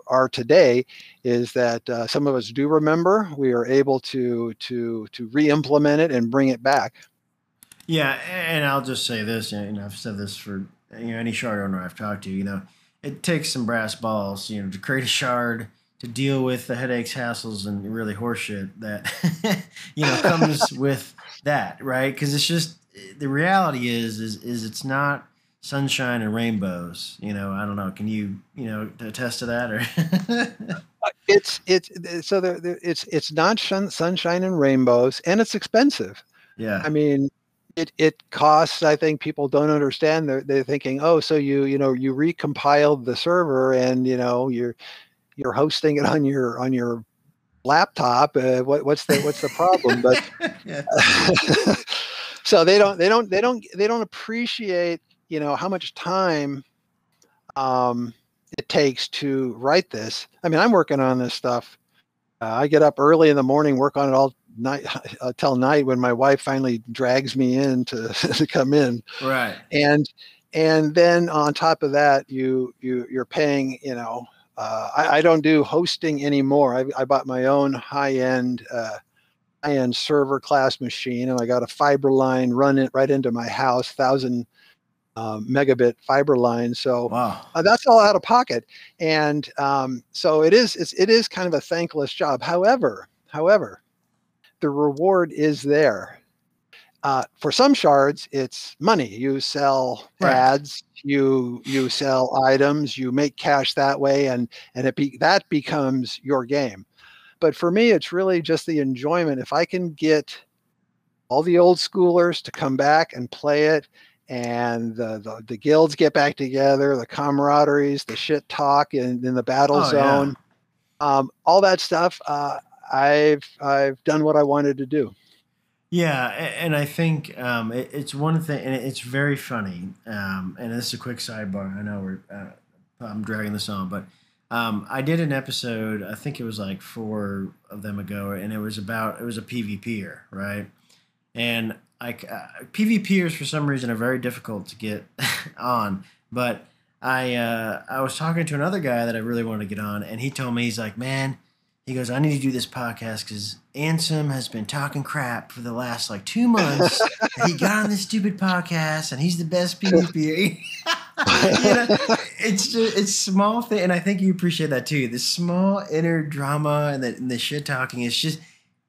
are today is that uh, some of us do remember we are able to to to re-implement it and bring it back. yeah, and I'll just say this, you know, I've said this for you know any shard owner I've talked to, you know, it takes some brass balls, you know, to create a shard to deal with the headaches, hassles, and really horseshit that [laughs] you know comes [laughs] with that, right? Because it's just the reality is is is it's not sunshine and rainbows. You know, I don't know. Can you you know attest to that or? It's it's so there, there- it's it's not shun, sunshine and rainbows, and it's expensive. yeah. I mean, it it costs. I think people don't understand. They're they're thinking, oh, so you you know you recompiled the server and you know you're you're hosting it on your on your laptop. Uh, what what's the what's the problem? But [laughs] [laughs] so they don't they don't they don't they don't appreciate you know how much time um, it takes to write this. I mean, I'm working on this stuff. Uh, I get up early in the morning, work on it all night [laughs] uh, till night when my wife finally drags me in to, [laughs] to come in, Right. and and then on top of that, you you you're paying. You know, uh, I, I don't do hosting anymore. I, I bought my own high end. Uh, high-end server class machine and i got a fiber line run it right into my house thousand uh, megabit fiber line so Wow. uh, that's all out of pocket. And um, so it is it's, it is kind of a thankless job. However however the reward is there. Uh, for some shards it's money. You sell Right. ads you you sell items you make cash that way and and it be, that becomes your game. But for me it's really just the enjoyment. If i can get all the old schoolers to come back and play it and the, the, the guilds get back together, the camaraderies, the shit talk in, in the battle Oh, yeah. zone, um, all that stuff. Uh, I've I've done what I wanted to do. Yeah, and I think um, it, it's one thing, and it's very funny. Um, and this is a quick sidebar. I know we're uh, I'm dragging this on, but um, I did an episode. I think it was like four of them ago, and it was about it was a PvPer, right? And like uh, PvPers for some reason are very difficult to get [laughs] on, but I uh, I was talking to another guy that I really wanted to get on, and he told me he's like, man, he goes, I need to do this podcast because Ansem has been talking crap for the last like two months. he got on this stupid podcast, and he's the best PvP. [laughs] you know, it's just it's small thing, and I think you appreciate that too. The small inner drama and the, and the shit talking is just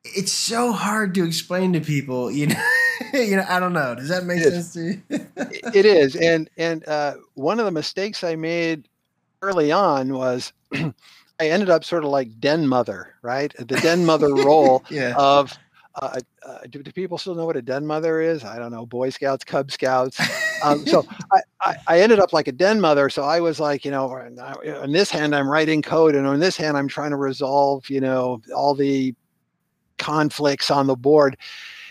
it's so hard to explain to people. You know, [laughs] you know, I don't know. Does that make It sense to you? [laughs] it is, and and uh, one of the mistakes I made early on was [clears throat] I ended up sort of like den mother, right? The den mother [laughs] role yeah. of. Uh, uh, do, do people still know what a den mother is? I don't know. Boy Scouts, Cub Scouts. Um, so I, I, I ended up like a den mother. So I was like, you know, on this hand I'm writing code, and on this hand I'm trying to resolve, you know, all the conflicts on the board.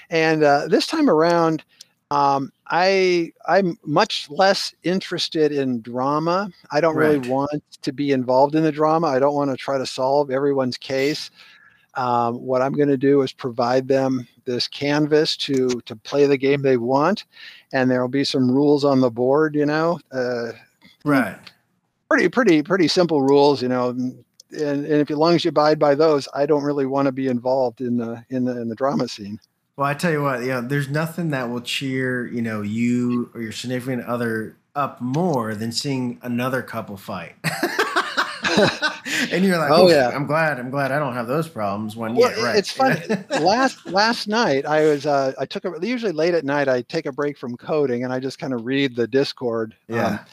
And uh, this time around, um, I I'm much less interested in drama. I don't really want to be involved in the drama. I don't want to try to solve everyone's case. Um, what I'm going to do is provide them this canvas to to play the game they want, and there will be some rules on the board. You know, uh, Right. pretty pretty pretty simple rules. You know, and, and if as long as you abide by those, I don't really want to be involved in the in the in the drama scene. Well, I tell you what, you know, there's nothing that will cheer, you know, you or your significant other up more than seeing another couple fight. [laughs] and you're like, Oh, yeah. I'm glad, I'm glad I don't have those problems. When Well, yeah, right. it's funny. last last night I was uh, I took a usually late at night I take a break from coding and I just kind of read the Discord. um, Yeah.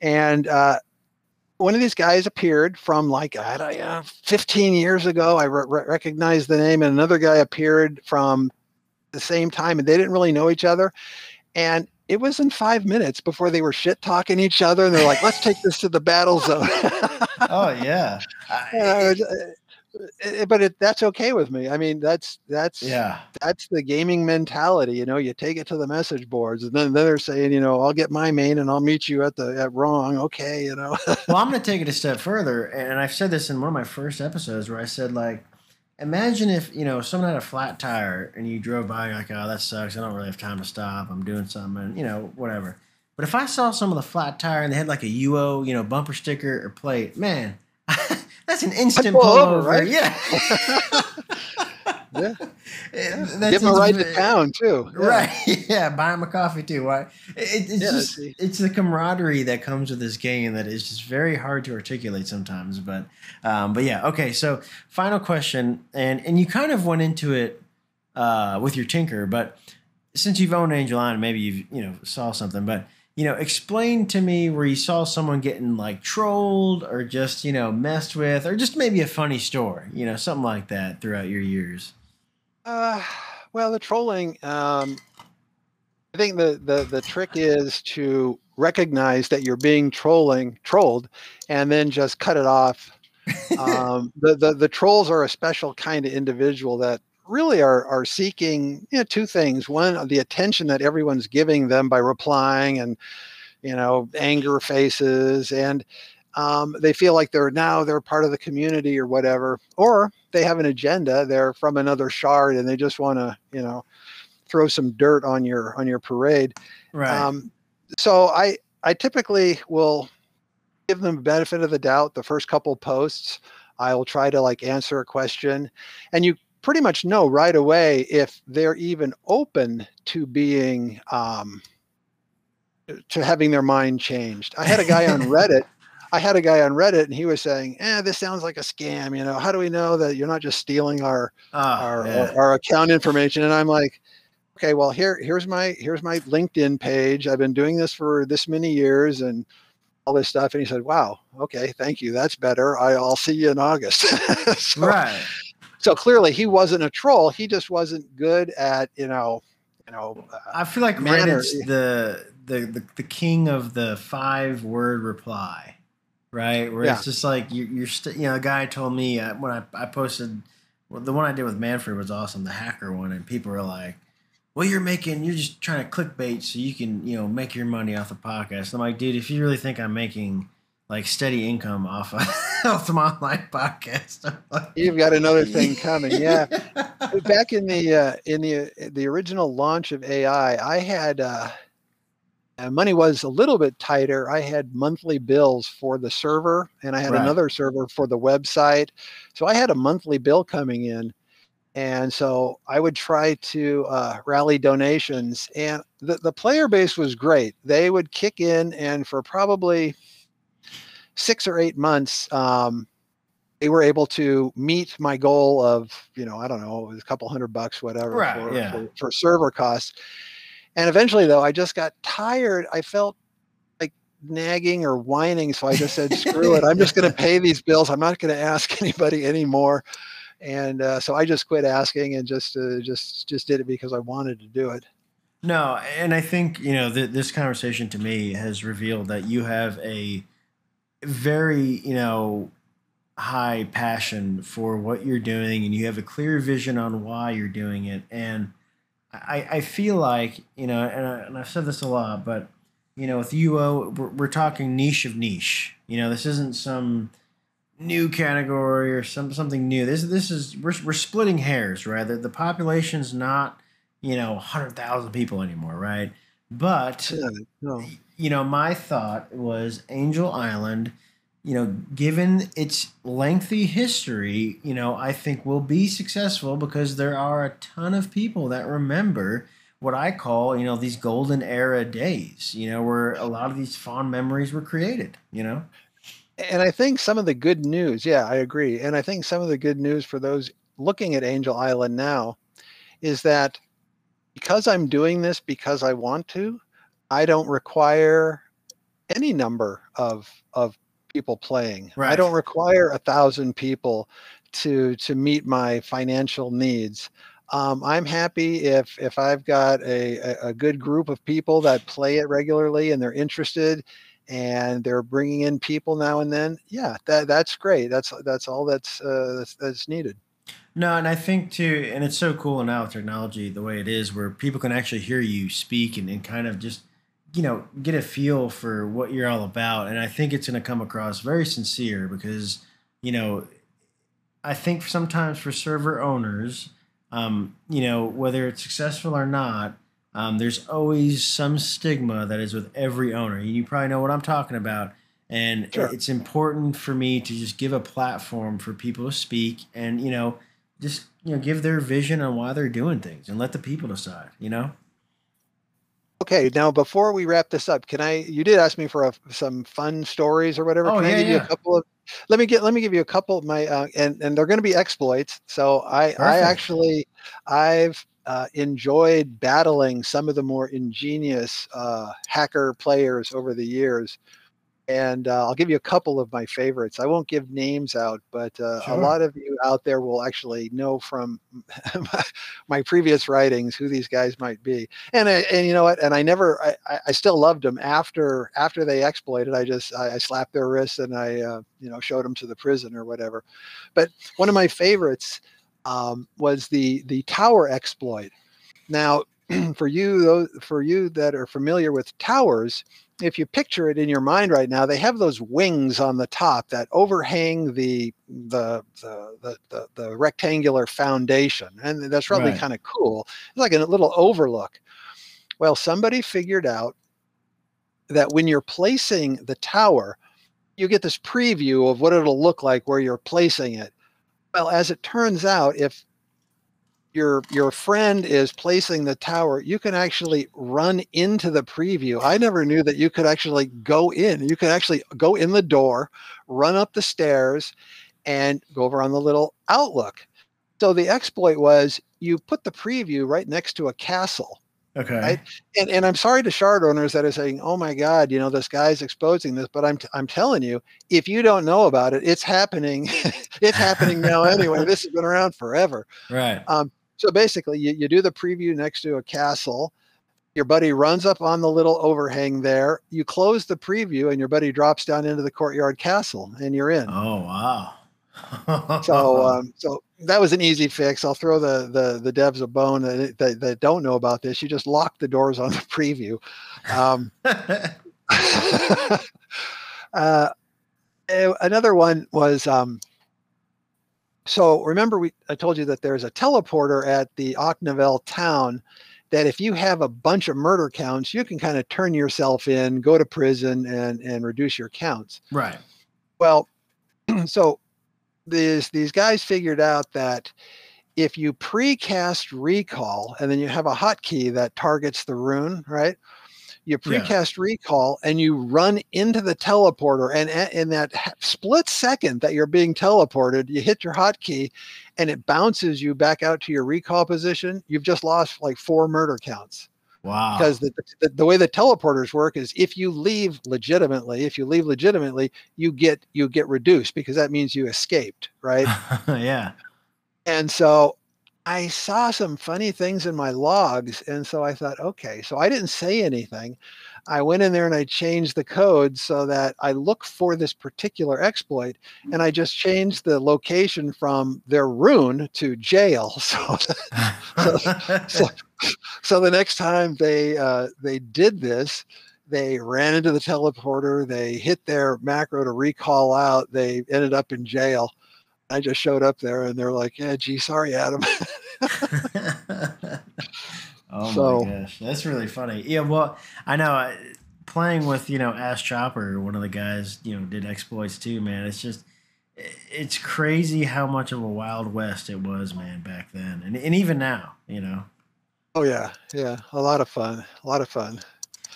and uh, one of these guys appeared from like I don't know, 15 years ago. I re- recognized the name, and another guy appeared from the same time, and they didn't really know each other. And it was in five minutes before they were shit talking each other, and they're like, "Let's take this to the battle zone." [laughs] oh yeah. I- [laughs] And I was, uh, uh, but it, that's okay with me. I mean, that's that's yeah. that's the gaming mentality. You know, you take it to the message boards, and then, then they're saying, you know, I'll get my main and I'll meet you at the at wrong. Okay, you know. [laughs] Well, I'm going to take it a step further, and I've said this in one of my first episodes where I said like, imagine if you know someone had a flat tire and you drove by, you're like, oh, that sucks. I don't really have time to stop. I'm doing something, and you know, whatever. But if I saw some of the flat tire and they had like a UO, you know, bumper sticker or plate, man, [laughs] that's an instant pull pull over, over, right? Yeah. [laughs] [laughs] Yeah. [laughs] That Give them a ride to town too. [laughs] Yeah. Right. Yeah. Buy him a coffee too. Why? It, it's Yeah, just it's the camaraderie that comes with this game that is just very hard to articulate sometimes. But um, but yeah. Okay. So final question, and and you kind of went into it uh, with your tinker, but since you've owned Angel Island, maybe you've you know saw something, but. You know, explain to me where you saw someone getting like trolled or just, you know, messed with or just maybe a funny story, you know, something like that throughout your years. Uh, well, the trolling. Um, I think the, the the trick is to recognize that you're being trolling trolled, and then just cut it off. Um, [laughs] the, the the trolls are a special kind of individual that really are are seeking you know, two things. One, the attention that everyone's giving them by replying and you know anger faces and um, they feel like they're now they're part of the community or whatever or they have an agenda they're from another shard and they just want to you know throw some dirt on your on your parade. Right. um, so i i typically will give them benefit of the doubt the first couple posts. I'll try to like answer a question and you pretty much know right away if they're even open to being um, to having their mind changed. I had a guy on [laughs] reddit I had a guy on Reddit and he was saying, "Eh, this sounds like a scam. You know, how do we know that you're not just stealing our Oh, our, yeah. our, our account information?" And I'm like, "Okay, well here here's my here's my LinkedIn page. I've been doing this for this many years and all this stuff." And he said, "Wow, okay, thank you. That's better. I, I'll see you in August." [laughs] so, right. so clearly he wasn't a troll. He just wasn't good at you know you know uh, I feel like manner- Reddit's the, the the the king of the five word reply, right? Where Yeah. it's just like you, you're st- you know, a guy told me uh, when I, I posted well, the one I did with Manfred was awesome, the hacker one, and people were like, "Well, you're making, you're just trying to clickbait so you can, you know, make your money off the podcast." I'm like, dude, if you really think I'm making like steady income off of [laughs] off some online podcast, you've got another thing [laughs] coming. Yeah, back in the uh, in the the original launch of AI, I had. Uh, money was a little bit tighter. I had monthly bills for the server and I had right. another server for the website. So I had a monthly bill coming in. And so I would try to uh, rally donations. And the, the player base was great. They would kick in, and for probably six or eight months, um, they were able to meet my goal of, you know, I don't know, it was a couple hundred bucks, whatever, right, for, yeah. for, for server costs and eventually, though, I just got tired. I felt like nagging or whining. So I just said, screw it. I'm just going [laughs] to pay these bills. I'm not going to ask [laughs] anybody anymore. And uh, so I just quit asking and just uh, just just did it because I wanted to do it. No, and I think you know th- this conversation to me has revealed that you have a very you know high passion for what you're doing, and you have a clear vision on why you're doing it, and I, I feel like you know, and, I, and I've said this a lot, but you know, with UO, we're, we're talking niche of niche. You know, this isn't some new category or some something new. This this is we're we're splitting hairs, right? The, the population's not you know hundred thousand people anymore, right? But yeah, no. you know, my thought was Angel Island you know, given its lengthy history, you know, I think will be successful because there are a ton of people that remember what I call, you know, these golden era days, you know, where a lot of these fond memories were created, you know? And I think some of the good news, yeah, I agree. And I think some of the good news for those looking at Angel Island now is that because I'm doing this because I want to, I don't require any number of of people playing. Right. I don't require a thousand people to to meet my financial needs. Um, I'm happy if if I've got a, a, good group of people that play it regularly and they're interested and they're bringing in people now and then. Yeah, that that's great. That's that's all that's uh, that's, that's needed. No, and I think too, and it's so cool now with technology the way it is, where people can actually hear you speak and, and kind of just you know, get a feel for what you're all about. And I think it's going to come across very sincere because, you know, I think sometimes for server owners, um, you know, whether it's successful or not, um, there's always some stigma that is with every owner. You probably know what I'm talking about. And sure. it's important for me to just give a platform for people to speak and, you know, just, you know, give their vision on why they're doing things and let the people decide, you know? Okay, now before we wrap this up, can I? You did ask me for a, some fun stories or whatever. Oh, can yeah, I give yeah. you a couple of? Let me get. Let me give you a couple of my, uh, and and they're going to be exploits. So I Perfect. I actually I've uh, enjoyed battling some of the more ingenious uh, hacker players over the years and uh, I'll give you a couple of my favorites. I won't give names out, but uh, sure. a lot of you out there will actually know from [laughs] my previous writings who these guys might be. And and you know what? And I never, I, I still loved them after after they exploited. I just I, I slapped their wrists and I uh, you know showed them to the prison or whatever. But one of my favorites um, was the the tower exploit. Now, [clears throat] for you those for you that are familiar with towers if you picture it in your mind right now, they have those wings on the top that overhang the the the the, the, the rectangular foundation, and that's probably right. kind of cool. It's like a little overlook. Well, somebody figured out that when you're placing the tower, you get this preview of what it'll look like where you're placing it. Well, as it turns out, if your your friend is placing the tower, you can actually run into the preview. I never knew that you could actually go in. You can actually go in the door, run up the stairs, and go over on the little outlook. So the exploit was you put the preview right next to a castle. Okay. Right? And, and I'm sorry to shard owners that are saying, "Oh my God, you know this guy's exposing this," but I'm t- I'm telling you, if you don't know about it, it's happening. [laughs] it's happening now anyway. this has been around forever. Right. Um, so basically, you, you do the preview next to a castle. Your buddy runs up on the little overhang there. You close the preview, and your buddy drops down into the courtyard castle, and you're in. Oh wow! so, [laughs] um, so that was an easy fix. I'll throw the the the devs a bone that, that, that don't know about this. You just lock the doors on the [laughs] preview. Um, [laughs] uh, another one was um, so remember we I told you that there's a teleporter at the Ocnavel town that if you have a bunch of murder counts, you can kind of turn yourself in, go to prison, and and reduce your counts. right. Well, [clears throat] so these these guys figured out that if you precast recall and then you have a hotkey that targets the rune, right? You Yeah. precast recall and you run into the teleporter, and in that split second that you're being teleported, you hit your hotkey, and it bounces you back out to your recall position. You've just lost like four murder counts Wow. because the, the, the way the teleporters work is if you leave legitimately if you leave legitimately you get you get reduced because that means you escaped right [laughs] yeah. and so i saw some funny things in my logs and so i thought okay so i didn't say anything i went in there and i changed the code so that i look for this particular exploit and i just changed the location from their rune to jail [laughs] so so, [laughs] so the next time they uh, they did this, they ran into the teleporter. They hit their macro to recall out. They ended up in jail. I just showed up there, and they're like, "Yeah, gee, sorry, Adam." [laughs] [laughs] oh So- my gosh, that's really funny. Yeah, well, I know uh, playing with you know Ash Chopper, one of the guys you know did exploits too. Man, it's just it's crazy how much of a wild west it was, man, back then, and and even now, you know. oh yeah, yeah, a lot of fun, a lot of fun.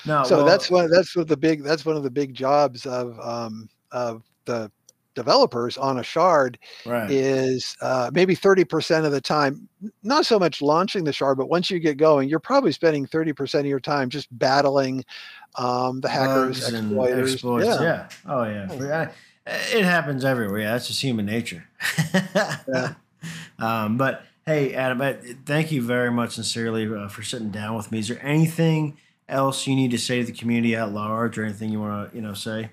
No, so well, that's one. That's what the big. That's one of the big jobs of um, of the developers on a shard right. is uh, maybe 30% of the time, not so much launching the shard, but once you get going, you're probably spending 30% of your time just battling um, the hackers, Bugs exploiters. exploits, yeah. yeah. Oh yeah. For- I- It happens everywhere. Yeah, that's just human nature. Yeah. [laughs] Um, but hey, Adam, I, thank you very much, sincerely, uh, for sitting down with me. Is there anything else you need to say to the community at large, or anything you want to, you know, say?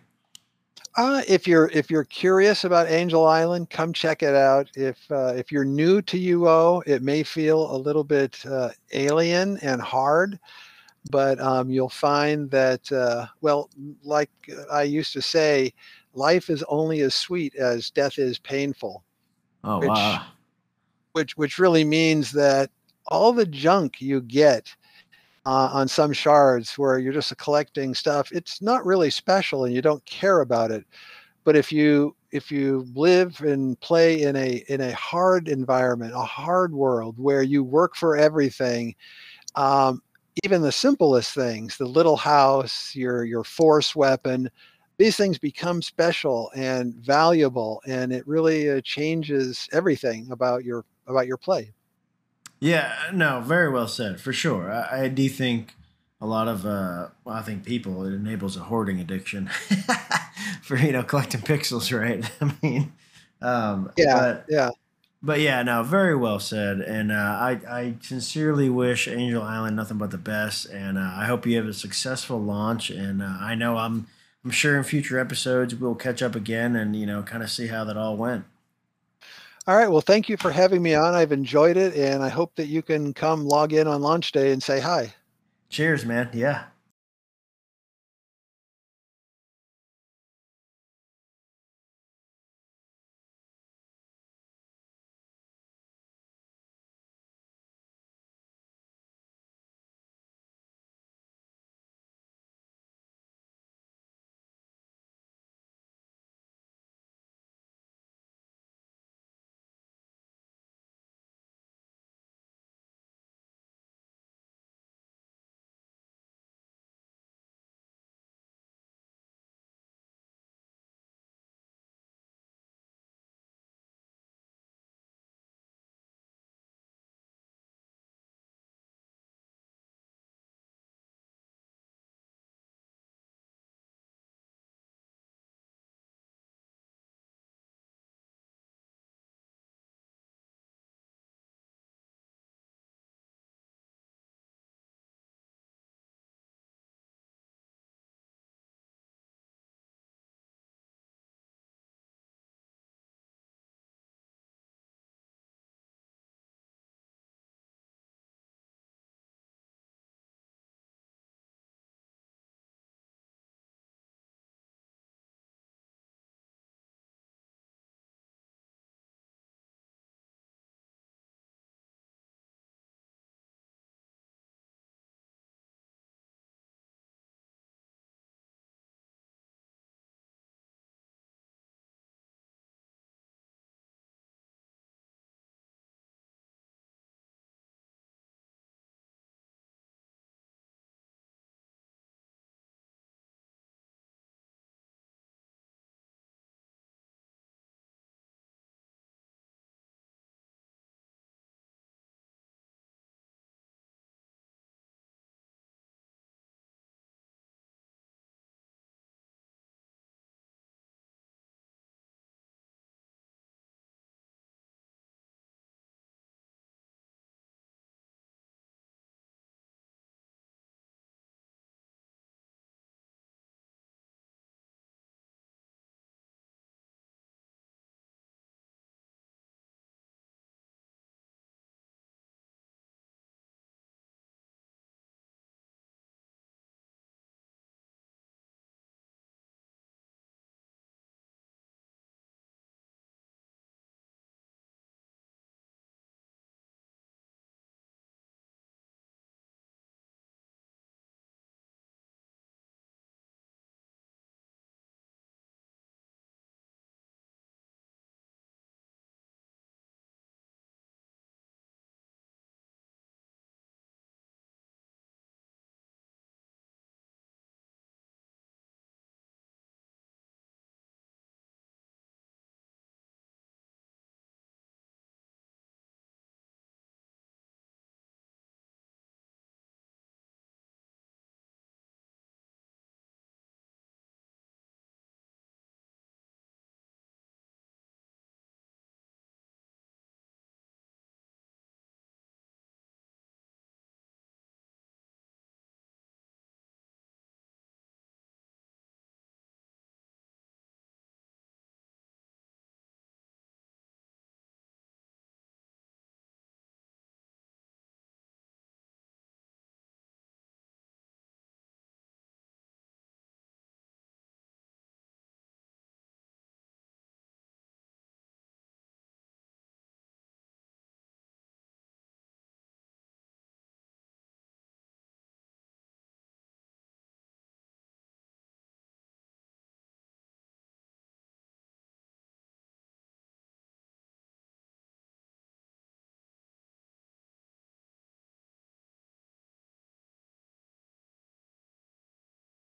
Uh, if you're if you're curious about Angel Island, come check it out. If uh, if you're new to UO, it may feel a little bit uh, alien and hard, but um, you'll find that uh, well, like I used to say, life is only as sweet as death is painful. Oh Which- wow. which which really means that all the junk you get uh, on some shards where you're just collecting stuff it's not really special and you don't care about it. But if you if you live and play in a in a hard environment a hard world where you work for everything um, even the simplest things the little house your your force weapon these things become special and valuable and it really uh, changes everything about your about your play Yeah, no, very well said, for sure. I, I do think a lot of, uh, well, I think people, it enables a hoarding addiction [laughs] for, you know, collecting pixels, right? [laughs] I mean, um, yeah but, yeah but yeah, no, very well said. And uh, I, I sincerely wish Angel Island nothing but the best. And uh, I hope you have a successful launch. And uh, I know I'm, I'm sure in future episodes we'll catch up again and, you know, kind of see how that all went. All right well thank you for having me on i've enjoyed it and i hope that you can come log in on launch day and say hi Cheers, man. Yeah.